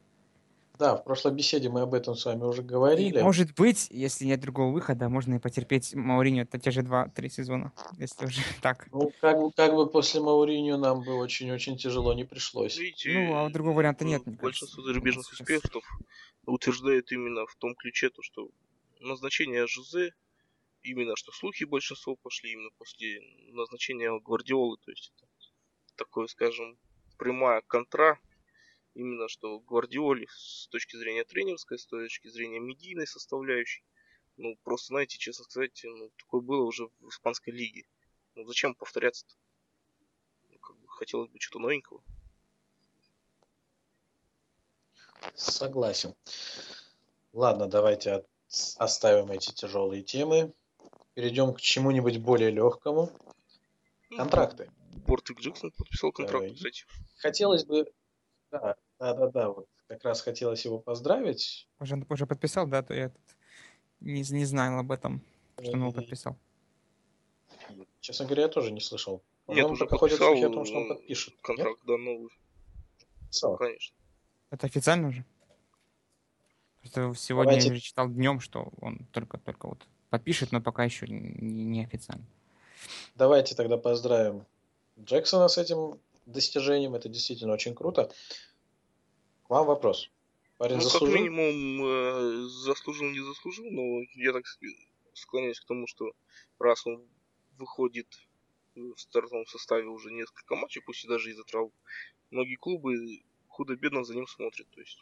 Да, в прошлой беседе мы об этом с вами уже говорили. И, может быть, если нет другого выхода, можно и потерпеть Мауриню это те же два-три сезона, если уже [laughs] так. Ну, как, бы, как бы после Мауриню нам бы очень-очень тяжело не пришлось. Видите, ну, а другого варианта нет. Большинство зарубежных экспертов утверждает именно в том ключе, то, что назначение Жозе, именно что слухи большинство пошли именно после назначения Гвардиолы, то есть это такое, скажем, прямая контра именно что Гвардиоли с точки зрения тренерской, с точки зрения медийной составляющей. Ну, просто, знаете, честно сказать, ну, такое было уже в испанской лиге. Ну, зачем повторяться-то? Ну, как бы хотелось бы чего-то новенького. Согласен. Ладно, давайте оставим эти тяжелые темы. Перейдем к чему-нибудь более легкому. Ну, Контракты. Бортик Джексон подписал контракт, кстати. Хотелось бы да, да, да, да, вот как раз хотелось его поздравить. Уже, уже подписал, да, то я не, не знал об этом, что он его подписал. Честно говоря, я тоже не слышал. Нет, он уже подписал слухи о том, что он подпишет. Контракт, Нет? да, новый. Подписал? Конечно. Это официально уже? Просто сегодня Давайте... я уже читал днем, что он только-только вот подпишет, но пока еще не, не официально. Давайте тогда поздравим Джексона с этим достижением. Это действительно очень круто. Вам вопрос. Парень ну, заслужил? как минимум, э, заслужил, не заслужил, но я так склоняюсь к тому, что раз он выходит в стартовом составе уже несколько матчей, пусть и даже из-за травм, многие клубы худо-бедно за ним смотрят. То есть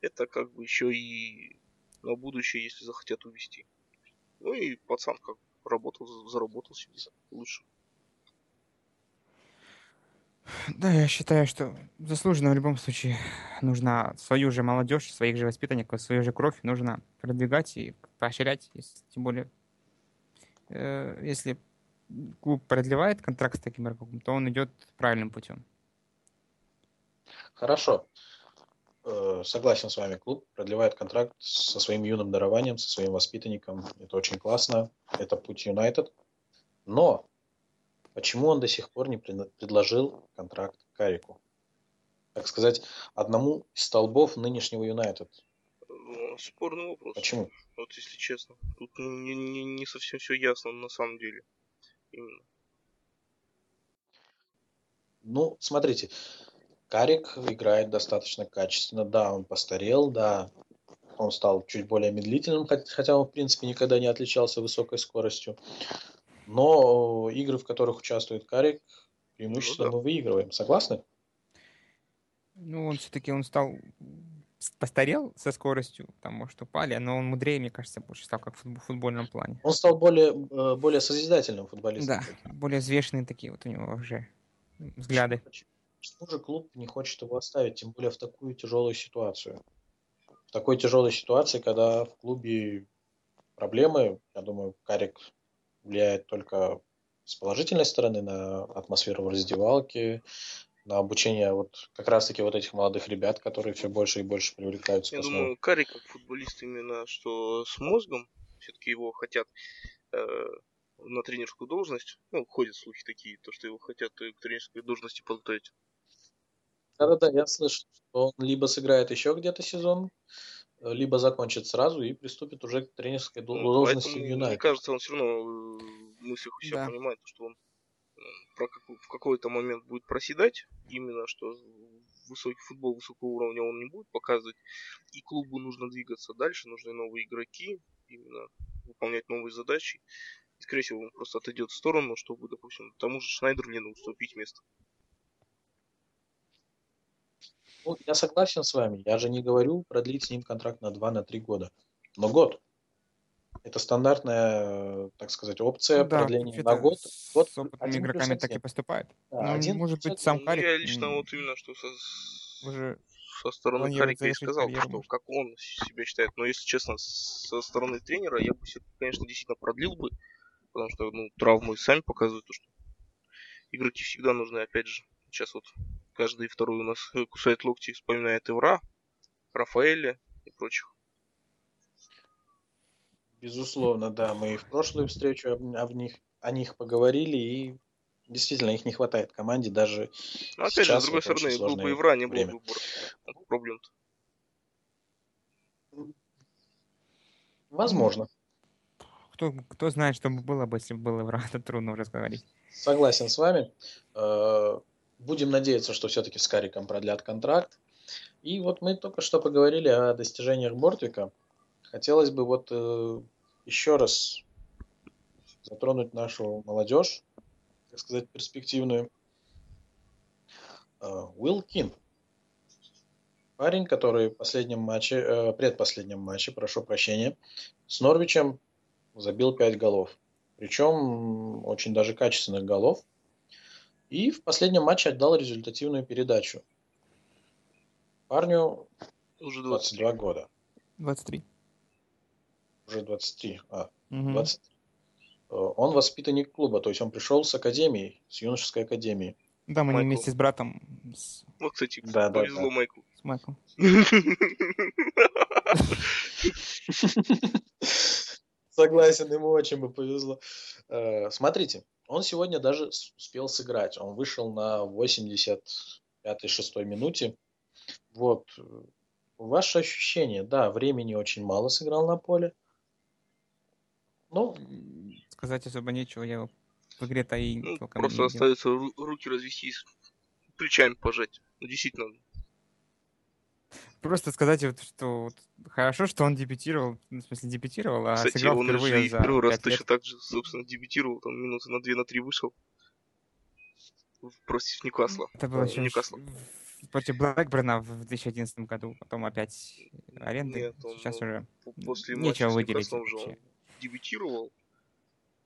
это как бы еще и на будущее, если захотят увести. Ну и пацан как работал, заработал себе лучше. Да, я считаю, что заслуженно в любом случае нужно свою же молодежь, своих же воспитанников, свою же кровь нужно продвигать и поощрять, тем более э, если клуб продлевает контракт с таким игроком, то он идет правильным путем. Хорошо. Э, согласен с вами, клуб продлевает контракт со своим юным дарованием, со своим воспитанником. Это очень классно. Это путь Юнайтед. Но почему он до сих пор не предложил контракт Карику? Так сказать, одному из столбов нынешнего Юнайтед. Ну, спорный вопрос. Почему? Вот если честно. Тут не, не, не совсем все ясно на самом деле. Именно. Ну, смотрите, Карик играет достаточно качественно. Да, он постарел, да, он стал чуть более медлительным, хотя он, в принципе, никогда не отличался высокой скоростью. Но игры, в которых участвует Карик, преимущественно ну, да. мы выигрываем. Согласны? Ну, он все-таки он стал постарел со скоростью, там, может, упали, но он мудрее, мне кажется, больше стал как в футбольном плане. Он стал более, э, более созидательным футболистом. Да, более взвешенные такие вот у него уже взгляды. Почему же клуб не хочет его оставить, тем более в такую тяжелую ситуацию? В такой тяжелой ситуации, когда в клубе проблемы, я думаю, Карик влияет только с положительной стороны на атмосферу в раздевалке, на обучение вот как раз-таки вот этих молодых ребят, которые все больше и больше привлекаются. Я думаю, Карик как футболист именно что с мозгом, все-таки его хотят э, на тренерскую должность. Ну, ходят слухи такие, то, что его хотят к тренерской должности подготовить. Да-да-да, я слышал, что он либо сыграет еще где-то сезон, либо закончит сразу и приступит уже к тренерской ну, должности в Юнайтед. Мне кажется, он все равно в мыслях у себя да. понимает, что он про как, в какой-то момент будет проседать, именно что высокий футбол высокого уровня он не будет показывать, и клубу нужно двигаться дальше, нужны новые игроки, именно выполнять новые задачи. И, скорее всего, он просто отойдет в сторону, чтобы, допустим, тому же Шнайдерлину уступить место. Ну, я согласен с вами. Я же не говорю продлить с ним контракт на 2 на 3 года. Но год. Это стандартная, так сказать, опция да, продления на год. год с опытными игроками так и поступает. Да, ну, один может быть, сам ну, Карик... Я лично вот именно, что со, уже со стороны Карика и сказал, карьеру. что как он себя считает. Но, если честно, со стороны тренера я бы, конечно, действительно продлил бы, потому что ну, травмы сами показывают, что игроки всегда нужны, опять же. Сейчас вот каждый второй у нас [laughs] кусает локти и вспоминает Эвра, Рафаэля и прочих. Безусловно, да. Мы и в прошлую встречу об, об них, о них поговорили, и действительно их не хватает команде даже Но, опять же, с другой стороны, был бы Эвра, не было бы проблем-то. Возможно. Кто, кто знает, что было бы, если бы был Эвра, это [laughs] трудно уже говорить. Согласен с вами. Будем надеяться, что все-таки с Кариком продлят контракт. И вот мы только что поговорили о достижениях Бортвика. Хотелось бы вот э, еще раз затронуть нашу молодежь, так сказать, перспективную. Э, Кин. Парень, который в последнем матче, э, предпоследнем матче, прошу прощения, с Норвичем забил 5 голов. Причем очень даже качественных голов. И в последнем матче отдал результативную передачу. Парню уже 22 года. 23. Уже 23. А, угу. 23. Э, он воспитанник клуба, то есть он пришел с академии, с юношеской академии. Да, мы Майкл. вместе с братом. С... Вот, кстати, да, повезло да, да. Майклу. С Майклом. [laughs] [laughs] [laughs] Согласен, ему очень бы повезло. Э, смотрите, он сегодня даже успел сыграть. Он вышел на 85-6 минуте. Вот. Ваше ощущение, да, времени очень мало сыграл на поле. Ну, сказать особо нечего, я в игре-то и ну, Просто остается руки развести, плечами пожать. Ну, действительно, просто сказать, вот, что вот, хорошо, что он дебютировал, ну, в смысле дебютировал, а Кстати, сыграл он впервые же за первый раз точно так же, собственно, дебютировал, там минуты на 2 на 3 вышел против Ньюкасла. Это было еще Ньюкасла. против Блэкберна в 2011 году, потом опять аренды. Нет, он, Сейчас уже после нечего выделить. Уже он дебютировал,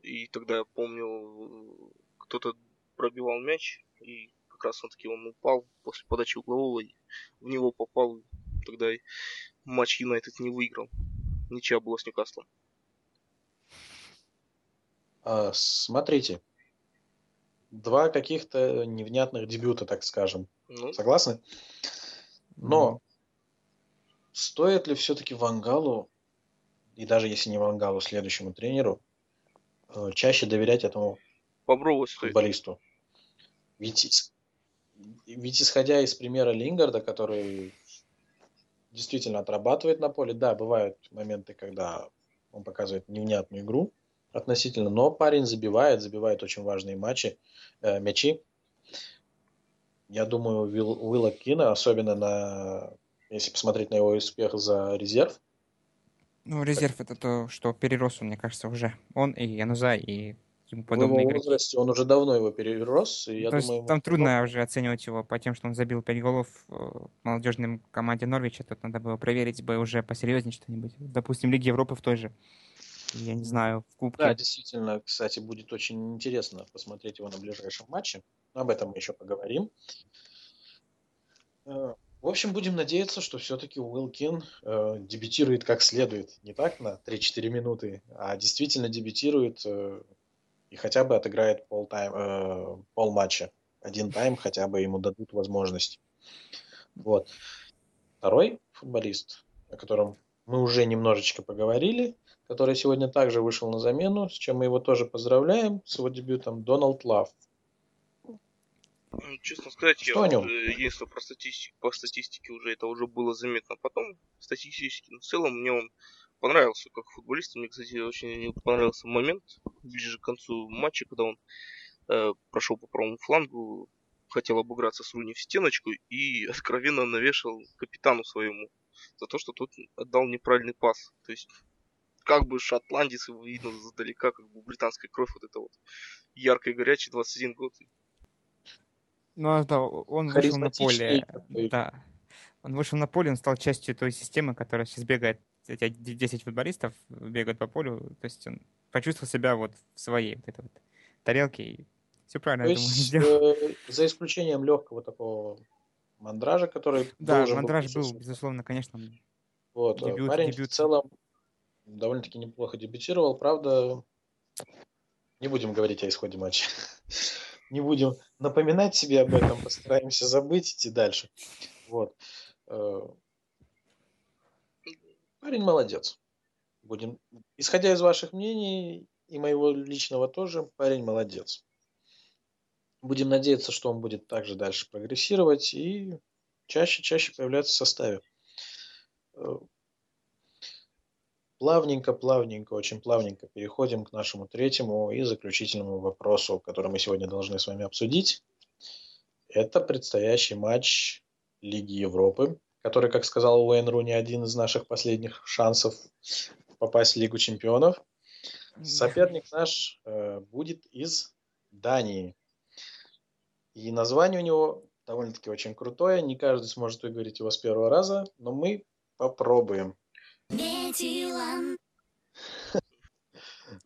и тогда я помню, кто-то пробивал мяч, и как раз он таки он упал после подачи углового, в него попал, тогда и матч Юнайтед не выиграл. Ничья была с Ньюкаслом. А, смотрите, два каких-то невнятных дебюта, так скажем. Ну. Согласны? Но mm. стоит ли все-таки Вангалу, и даже если не Вангалу, следующему тренеру, э, чаще доверять этому Попробовать футболисту? Ведь, ведь исходя из примера Лингарда, который действительно отрабатывает на поле, да, бывают моменты, когда он показывает невнятную игру, относительно, но парень забивает, забивает очень важные матчи, э, мячи. Я думаю, Уилл, Уилла Кина, особенно на, если посмотреть на его успех за резерв. Ну, резерв это то, что перерос, мне кажется, уже. Он и Януза, и ему подобные в его возрасте он уже давно его перерос. И я то думаю, там трудно потом... уже оценивать его по тем, что он забил 5 голов э, в молодежной команде Норвича. Тут надо было проверить бы уже посерьезнее что-нибудь. Допустим, Лиги Европы в той же я не знаю, в Кубке. Да, действительно, кстати, будет очень интересно посмотреть его на ближайшем матче. Об этом мы еще поговорим. Э, в общем, будем надеяться, что все-таки Уилкин э, дебютирует как следует. Не так на 3-4 минуты, а действительно дебютирует э, и хотя бы отыграет пол, тайм, э, пол матча. Один тайм хотя бы ему дадут возможность. Вот. Второй футболист, о котором мы уже немножечко поговорили – который сегодня также вышел на замену, с чем мы его тоже поздравляем, с его дебютом, Дональд Лав. Ну, честно сказать, Что я уже, если про статистику, по статистике уже это уже было заметно потом, статистически, но в целом мне он понравился как футболист. Мне, кстати, очень понравился момент ближе к концу матча, когда он э, прошел по правому флангу, хотел обыграться с Руни в стеночку и [laughs] откровенно навешал капитану своему за то, что тот отдал неправильный пас. То есть как бы шотландец его видно задалека, как бы британская кровь вот это вот яркая и горячая, 21 год. Ну, а да, он вышел на поле, да. Он вышел на поле, он стал частью той системы, которая сейчас бегает, эти 10 футболистов бегают по полю, то есть он почувствовал себя вот в своей вот этой вот тарелке, и все правильно, то я думаю, сделал. Э, за исключением легкого такого мандража, который Да, мандраж был, безусловно, конечно. Вот, э, дебют, парень дебют. в целом довольно-таки неплохо дебютировал. Правда, не будем говорить о исходе матча. [laughs] не будем напоминать себе об этом, постараемся забыть, идти дальше. Вот. Э, парень молодец. Будем, исходя из ваших мнений и моего личного тоже, парень молодец. Будем надеяться, что он будет также дальше прогрессировать и чаще-чаще появляться в составе. Э, плавненько, плавненько, очень плавненько переходим к нашему третьему и заключительному вопросу, который мы сегодня должны с вами обсудить. Это предстоящий матч Лиги Европы, который, как сказал Уэйн Руни, один из наших последних шансов попасть в Лигу Чемпионов. Соперник наш э, будет из Дании. И название у него довольно-таки очень крутое. Не каждый сможет выговорить его с первого раза, но мы попробуем.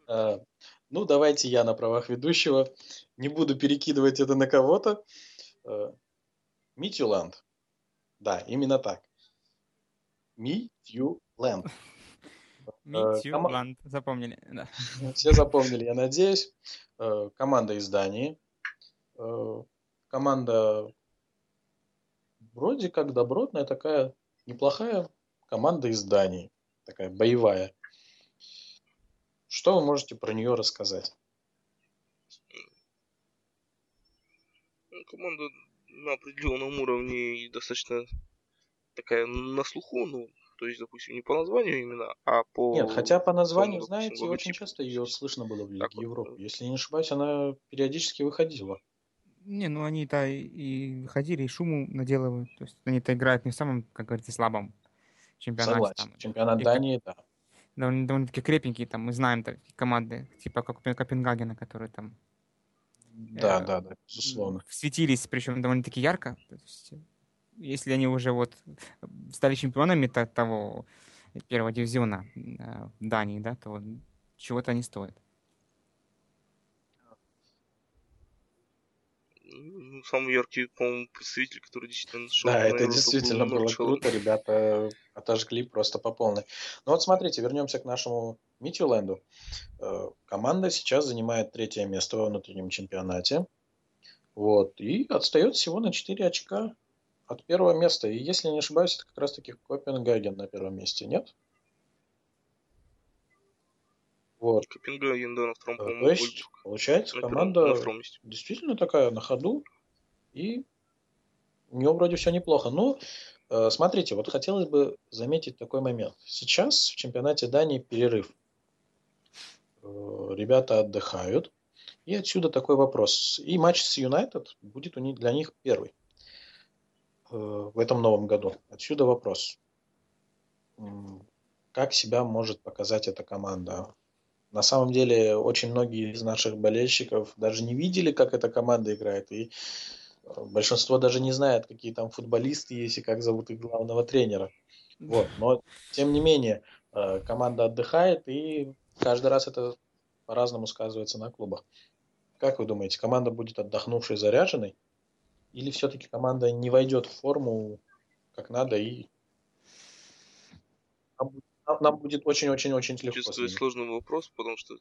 А, [laughs] ну, давайте я на правах ведущего. Не буду перекидывать это на кого-то. А, Митюланд. Да, именно так. [laughs] Митюланд. Митюланд. Запомнили. Да. [laughs] Все запомнили, я надеюсь. Команда из Дании. Команда вроде как добротная, такая неплохая команда из Дании, такая боевая. Что вы можете про нее рассказать? Команда на определенном уровне достаточно такая на слуху, ну, то есть, допустим, не по названию именно, а по... Нет, хотя по названию, по, допустим, знаете, очень часто ее слышно было в Лиге так, Европы. Вот. Если не ошибаюсь, она периодически выходила. Не, ну они-то и выходили, и шуму наделывают. То есть они-то играют не в самом, как говорится, слабом чемпионате. Согласен. Там, Чемпионат и, Дании, да. Довольно, довольно-таки крепенькие, там, мы знаем такие команды, типа как Копенгагена, которые там... Да, э, да, да, безусловно. Светились, причем довольно-таки ярко. То есть, если они уже вот стали чемпионами того первого дивизиона э, Дании, да, то чего-то они стоят. Ну, самый яркий, по-моему, представитель, который действительно шел. Да, это действительно было круто, ребята отожгли просто по полной. Ну вот смотрите, вернемся к нашему Митюленду. Э, команда сейчас занимает третье место во внутреннем чемпионате. Вот, и отстает всего на 4 очка от первого места. И если не ошибаюсь, это как раз-таки Копенгаген на первом месте, нет? Вот. Копенгаген, да, на втором, да, То есть, получается, на команда на втором месте. действительно такая на ходу. И у него вроде все неплохо. Но э, смотрите, вот хотелось бы заметить такой момент. Сейчас в чемпионате Дании перерыв. Э, ребята отдыхают. И отсюда такой вопрос. И матч с Юнайтед будет у них, для них первый э, в этом новом году. Отсюда вопрос. Как себя может показать эта команда? На самом деле, очень многие из наших болельщиков даже не видели, как эта команда играет. И э, большинство даже не знает, какие там футболисты есть и как зовут их главного тренера. Вот. Но, тем не менее, э, команда отдыхает, и каждый раз это по-разному сказывается на клубах. Как вы думаете, команда будет отдохнувшей, заряженной? Или все-таки команда не войдет в форму как надо и нам будет очень-очень-очень легко. Чувствую сложный вопрос, потому что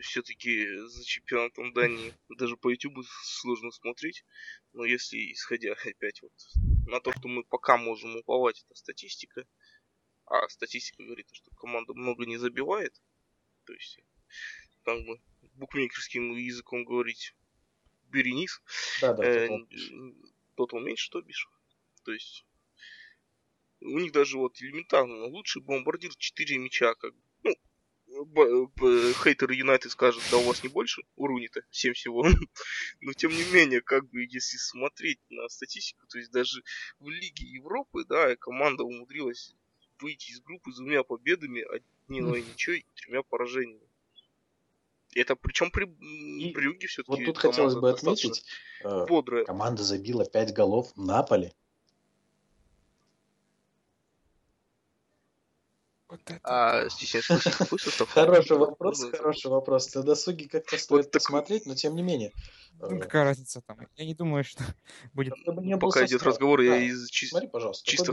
все-таки за чемпионатом Дании даже по YouTube сложно смотреть. Но если исходя опять вот на то, что мы пока можем уповать, это статистика. А статистика говорит, что команда много не забивает. То есть, как бы букмекерским языком говорить, бери низ. Да, да, э, тот меньше, то бишь. То есть у них даже вот элементарно лучший бомбардир 4 мяча, как ну, хейтеры Юнайтед скажут, да у вас не больше, у Руни-то 7 всего. [laughs] Но тем не менее, как бы, если смотреть на статистику, то есть даже в Лиге Европы, да, команда умудрилась выйти из группы с двумя победами, одной ничего и тремя поражениями. Это причем при и Брюге все-таки. Вот тут хотелось бы отметить, э, бодрая. команда забила 5 голов в Наполе. Вот это а? Хороший вопрос, хороший вопрос. На досуге как-то стоит посмотреть, но тем не менее. Ну, какая разница там? Я не думаю, что [laughs] будет... Пока идет разговор, я из чисто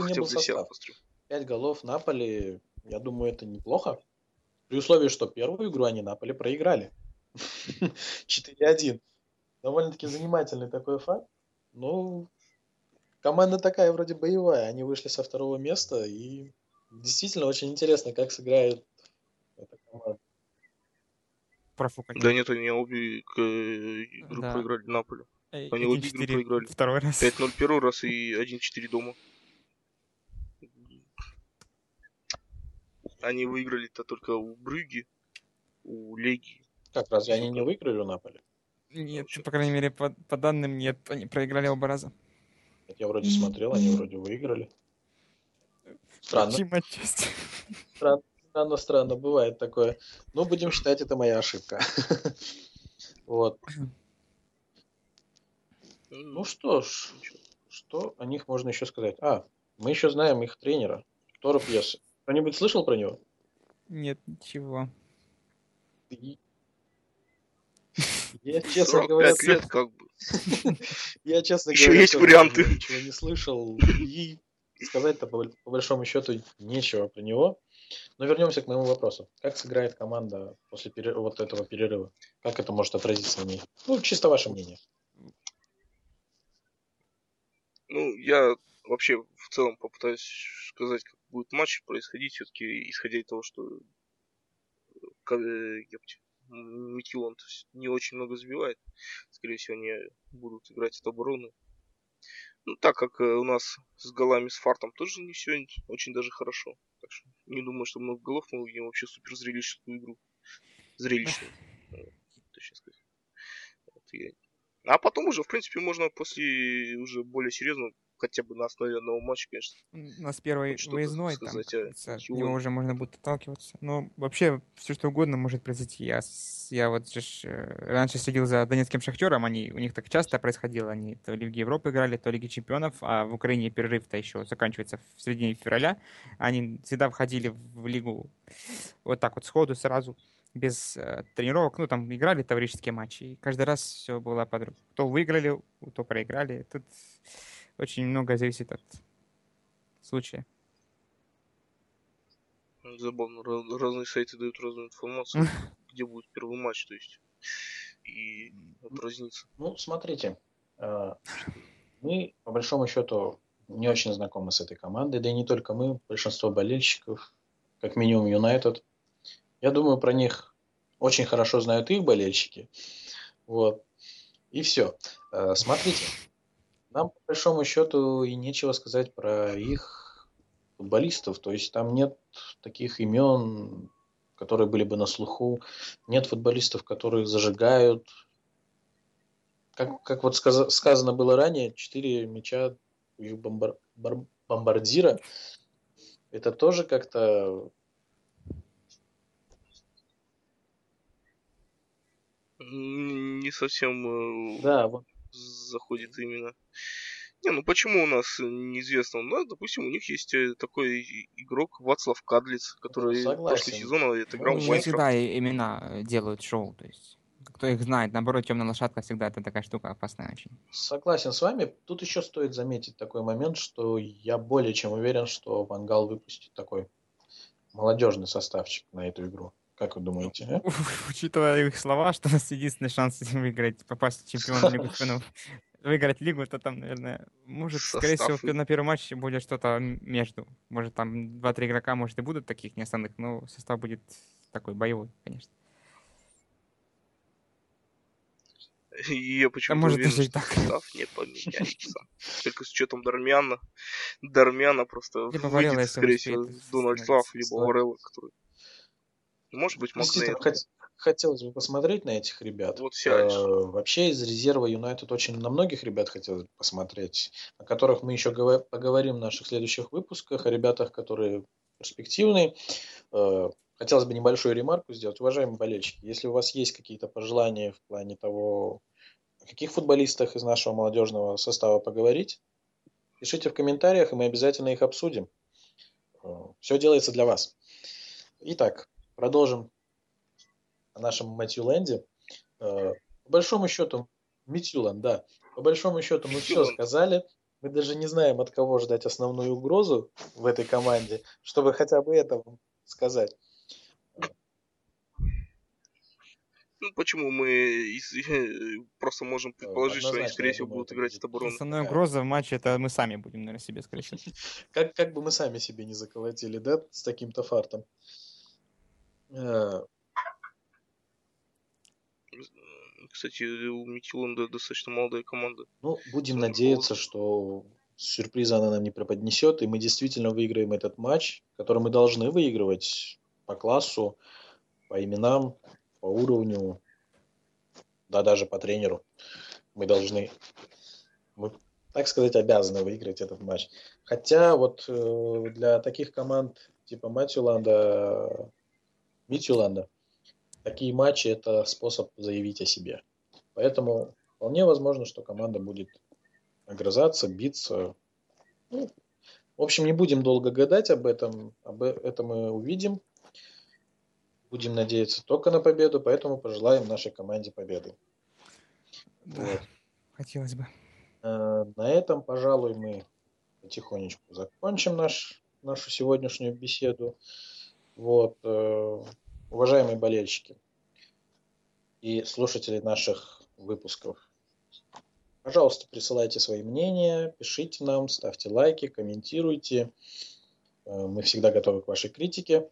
хотел для себя посмотрю. Пять голов Наполи, я думаю, это неплохо. При условии, что первую игру они Наполи проиграли. [laughs] 4-1. Довольно-таки занимательный такой факт. Ну, команда такая вроде боевая. Они вышли со второго места и Действительно, очень интересно, как сыграет эта команда. Профукать. Да нет, они обе игры да. проиграли Наполе. Они обе игры проиграли. Второй раз. 5-0 первый [laughs] раз и 1-4 дома. Они выиграли-то только у Брюги, у Леги. Как, разве они не выиграли у Наполи? Нет, по крайней мере, по, по данным нет, они проиграли оба раза. Я вроде смотрел, они вроде выиграли. Странно. Странно, странно, странно, бывает такое. Но будем считать, это моя ошибка. Вот. Ну что ж, что о них можно еще сказать? А, мы еще знаем их тренера, Торо Пьесы. Кто-нибудь слышал про него? Нет, ничего. Я, честно говоря, лет как бы. [laughs] Я, честно Еще говоря, есть варианты. ничего не слышал. И сказать-то по, по большому счету нечего про него. Но вернемся к моему вопросу. Как сыграет команда после перер... вот этого перерыва? Как это может отразиться на ней? Ну, чисто ваше мнение. Ну, я вообще в целом попытаюсь сказать, как будет матч происходить, все-таки исходя из того, что э, Митиланд не очень много забивает. Скорее всего, они будут играть от обороны. Ну, так как э, у нас с голами с фартом тоже не все очень даже хорошо. Так что не думаю, что много голов мы увидим вообще супер зрелищную игру. Зрелищную. Точно сказать. Вот, я... А потом уже, в принципе, можно после уже более серьезно хотя бы на основе одного матча, конечно. У нас первый выездной, там, а, от него уже можно будет отталкиваться. Но вообще все что угодно может произойти. Я, я вот же э, раньше следил за Донецким Шахтером, они, у них так часто происходило. Они то Лиги Европы играли, то Лиги Чемпионов, а в Украине перерыв-то еще заканчивается в середине февраля. Они всегда входили в Лигу вот так вот сходу сразу. без э, тренировок, ну, там играли таврические матчи, и каждый раз все было под руку. То выиграли, то проиграли. Тут очень много зависит от случая. Забавно, разные сайты дают разную информацию, где будет первый матч, то есть, и разница. Ну, смотрите, э, мы, по большому счету, не очень знакомы с этой командой, да и не только мы, большинство болельщиков, как минимум Юнайтед. Я думаю, про них очень хорошо знают их болельщики. Вот. И все. Э, смотрите, нам по большому счету и нечего сказать про их футболистов. То есть там нет таких имен, которые были бы на слуху. Нет футболистов, которые зажигают. Как, как вот сказ, сказано было ранее, четыре мяча у их бомбар, бар, бомбардира. Это тоже как-то не совсем э, да, вот. Заходит именно. Не, ну почему у нас неизвестно? Ну, допустим, у них есть э, такой игрок Вацлав Кадлиц, который Согласен. прошлый сезон отыграл ну, всегда имена э, делают шоу, то есть кто их знает. Наоборот, темная лошадка всегда это такая штука опасная очень. Согласен с вами. Тут еще стоит заметить такой момент, что я более чем уверен, что Вангал выпустит такой молодежный составчик на эту игру. Как вы думаете? А? [laughs] Учитывая их слова, что у нас единственный шанс [laughs] выиграть, попасть в чемпиона [laughs] Лигу чемпионов, выиграть лигу, то там, наверное, может, скорее всего, на первом матче будет что-то между. Может, там два-три игрока, может, и будут таких не основных, но состав будет такой боевой, конечно. И я почему-то а может, уверен, что так. состав не поменяется. Только с учетом Дармяна. Дармяна просто либо выйдет, скорее всего, Дональд Слав, либо Варелла, который может быть, Действительно, хот- хотелось бы посмотреть на этих ребят. Вот э, вообще из резерва Юнайтед очень на многих ребят хотелось бы посмотреть, о которых мы еще гов- поговорим в наших следующих выпусках, о ребятах, которые перспективные. Э, хотелось бы небольшую ремарку сделать. Уважаемые болельщики, если у вас есть какие-то пожелания в плане того, о каких футболистах из нашего молодежного состава поговорить, пишите в комментариях, и мы обязательно их обсудим. Э, Все делается для вас. Итак, Продолжим о нашем Матьюленде. Э, по большому счету, Митюланд, да. По большому счету мы все сказали. Мы даже не знаем, от кого ждать основную угрозу в этой команде, чтобы хотя бы это сказать. Ну, почему мы из, [laughs] просто можем предположить, что они, скорее всего, будут играть от обороны. Основная угроза в матче это мы сами будем, наверное, себе, скорее всего. [laughs] Как, как бы мы сами себе не заколотили, да, с таким-то фартом. Кстати, у Митиланда достаточно молодая команда. Ну, будем Сам надеяться, что сюрприза она нам не преподнесет, и мы действительно выиграем этот матч, который мы должны выигрывать по классу, по именам, по уровню, да даже по тренеру. Мы должны, мы, так сказать, обязаны выиграть этот матч. Хотя вот э, для таких команд типа Матюланда Митюланда. Такие матчи – это способ заявить о себе. Поэтому вполне возможно, что команда будет огрызаться, биться. Ну, в общем, не будем долго гадать об этом. Об этом мы увидим. Будем надеяться только на победу, поэтому пожелаем нашей команде победы. Да, вот. хотелось бы. Э, на этом, пожалуй, мы потихонечку закончим наш, нашу сегодняшнюю беседу. Вот, э, уважаемые болельщики и слушатели наших выпусков, пожалуйста, присылайте свои мнения, пишите нам, ставьте лайки, комментируйте. Э, мы всегда готовы к вашей критике.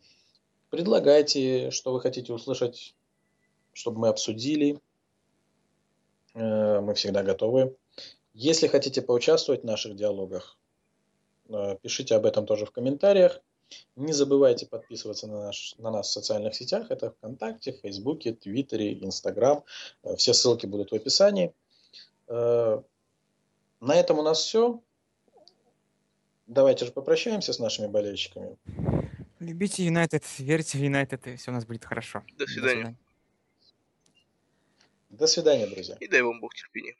Предлагайте, что вы хотите услышать, чтобы мы обсудили. Э, мы всегда готовы. Если хотите поучаствовать в наших диалогах, пишите об этом тоже в комментариях. Не забывайте подписываться на, наш, на нас в социальных сетях. Это ВКонтакте, Фейсбуке, Твиттере, Инстаграм. Э, все ссылки будут в описании. Э, на этом у нас все. Давайте же попрощаемся с нашими болельщиками. Любите Юнайтед, верьте в Юнайтед, и все у нас будет хорошо. До свидания. До свидания, друзья. И дай вам Бог терпения.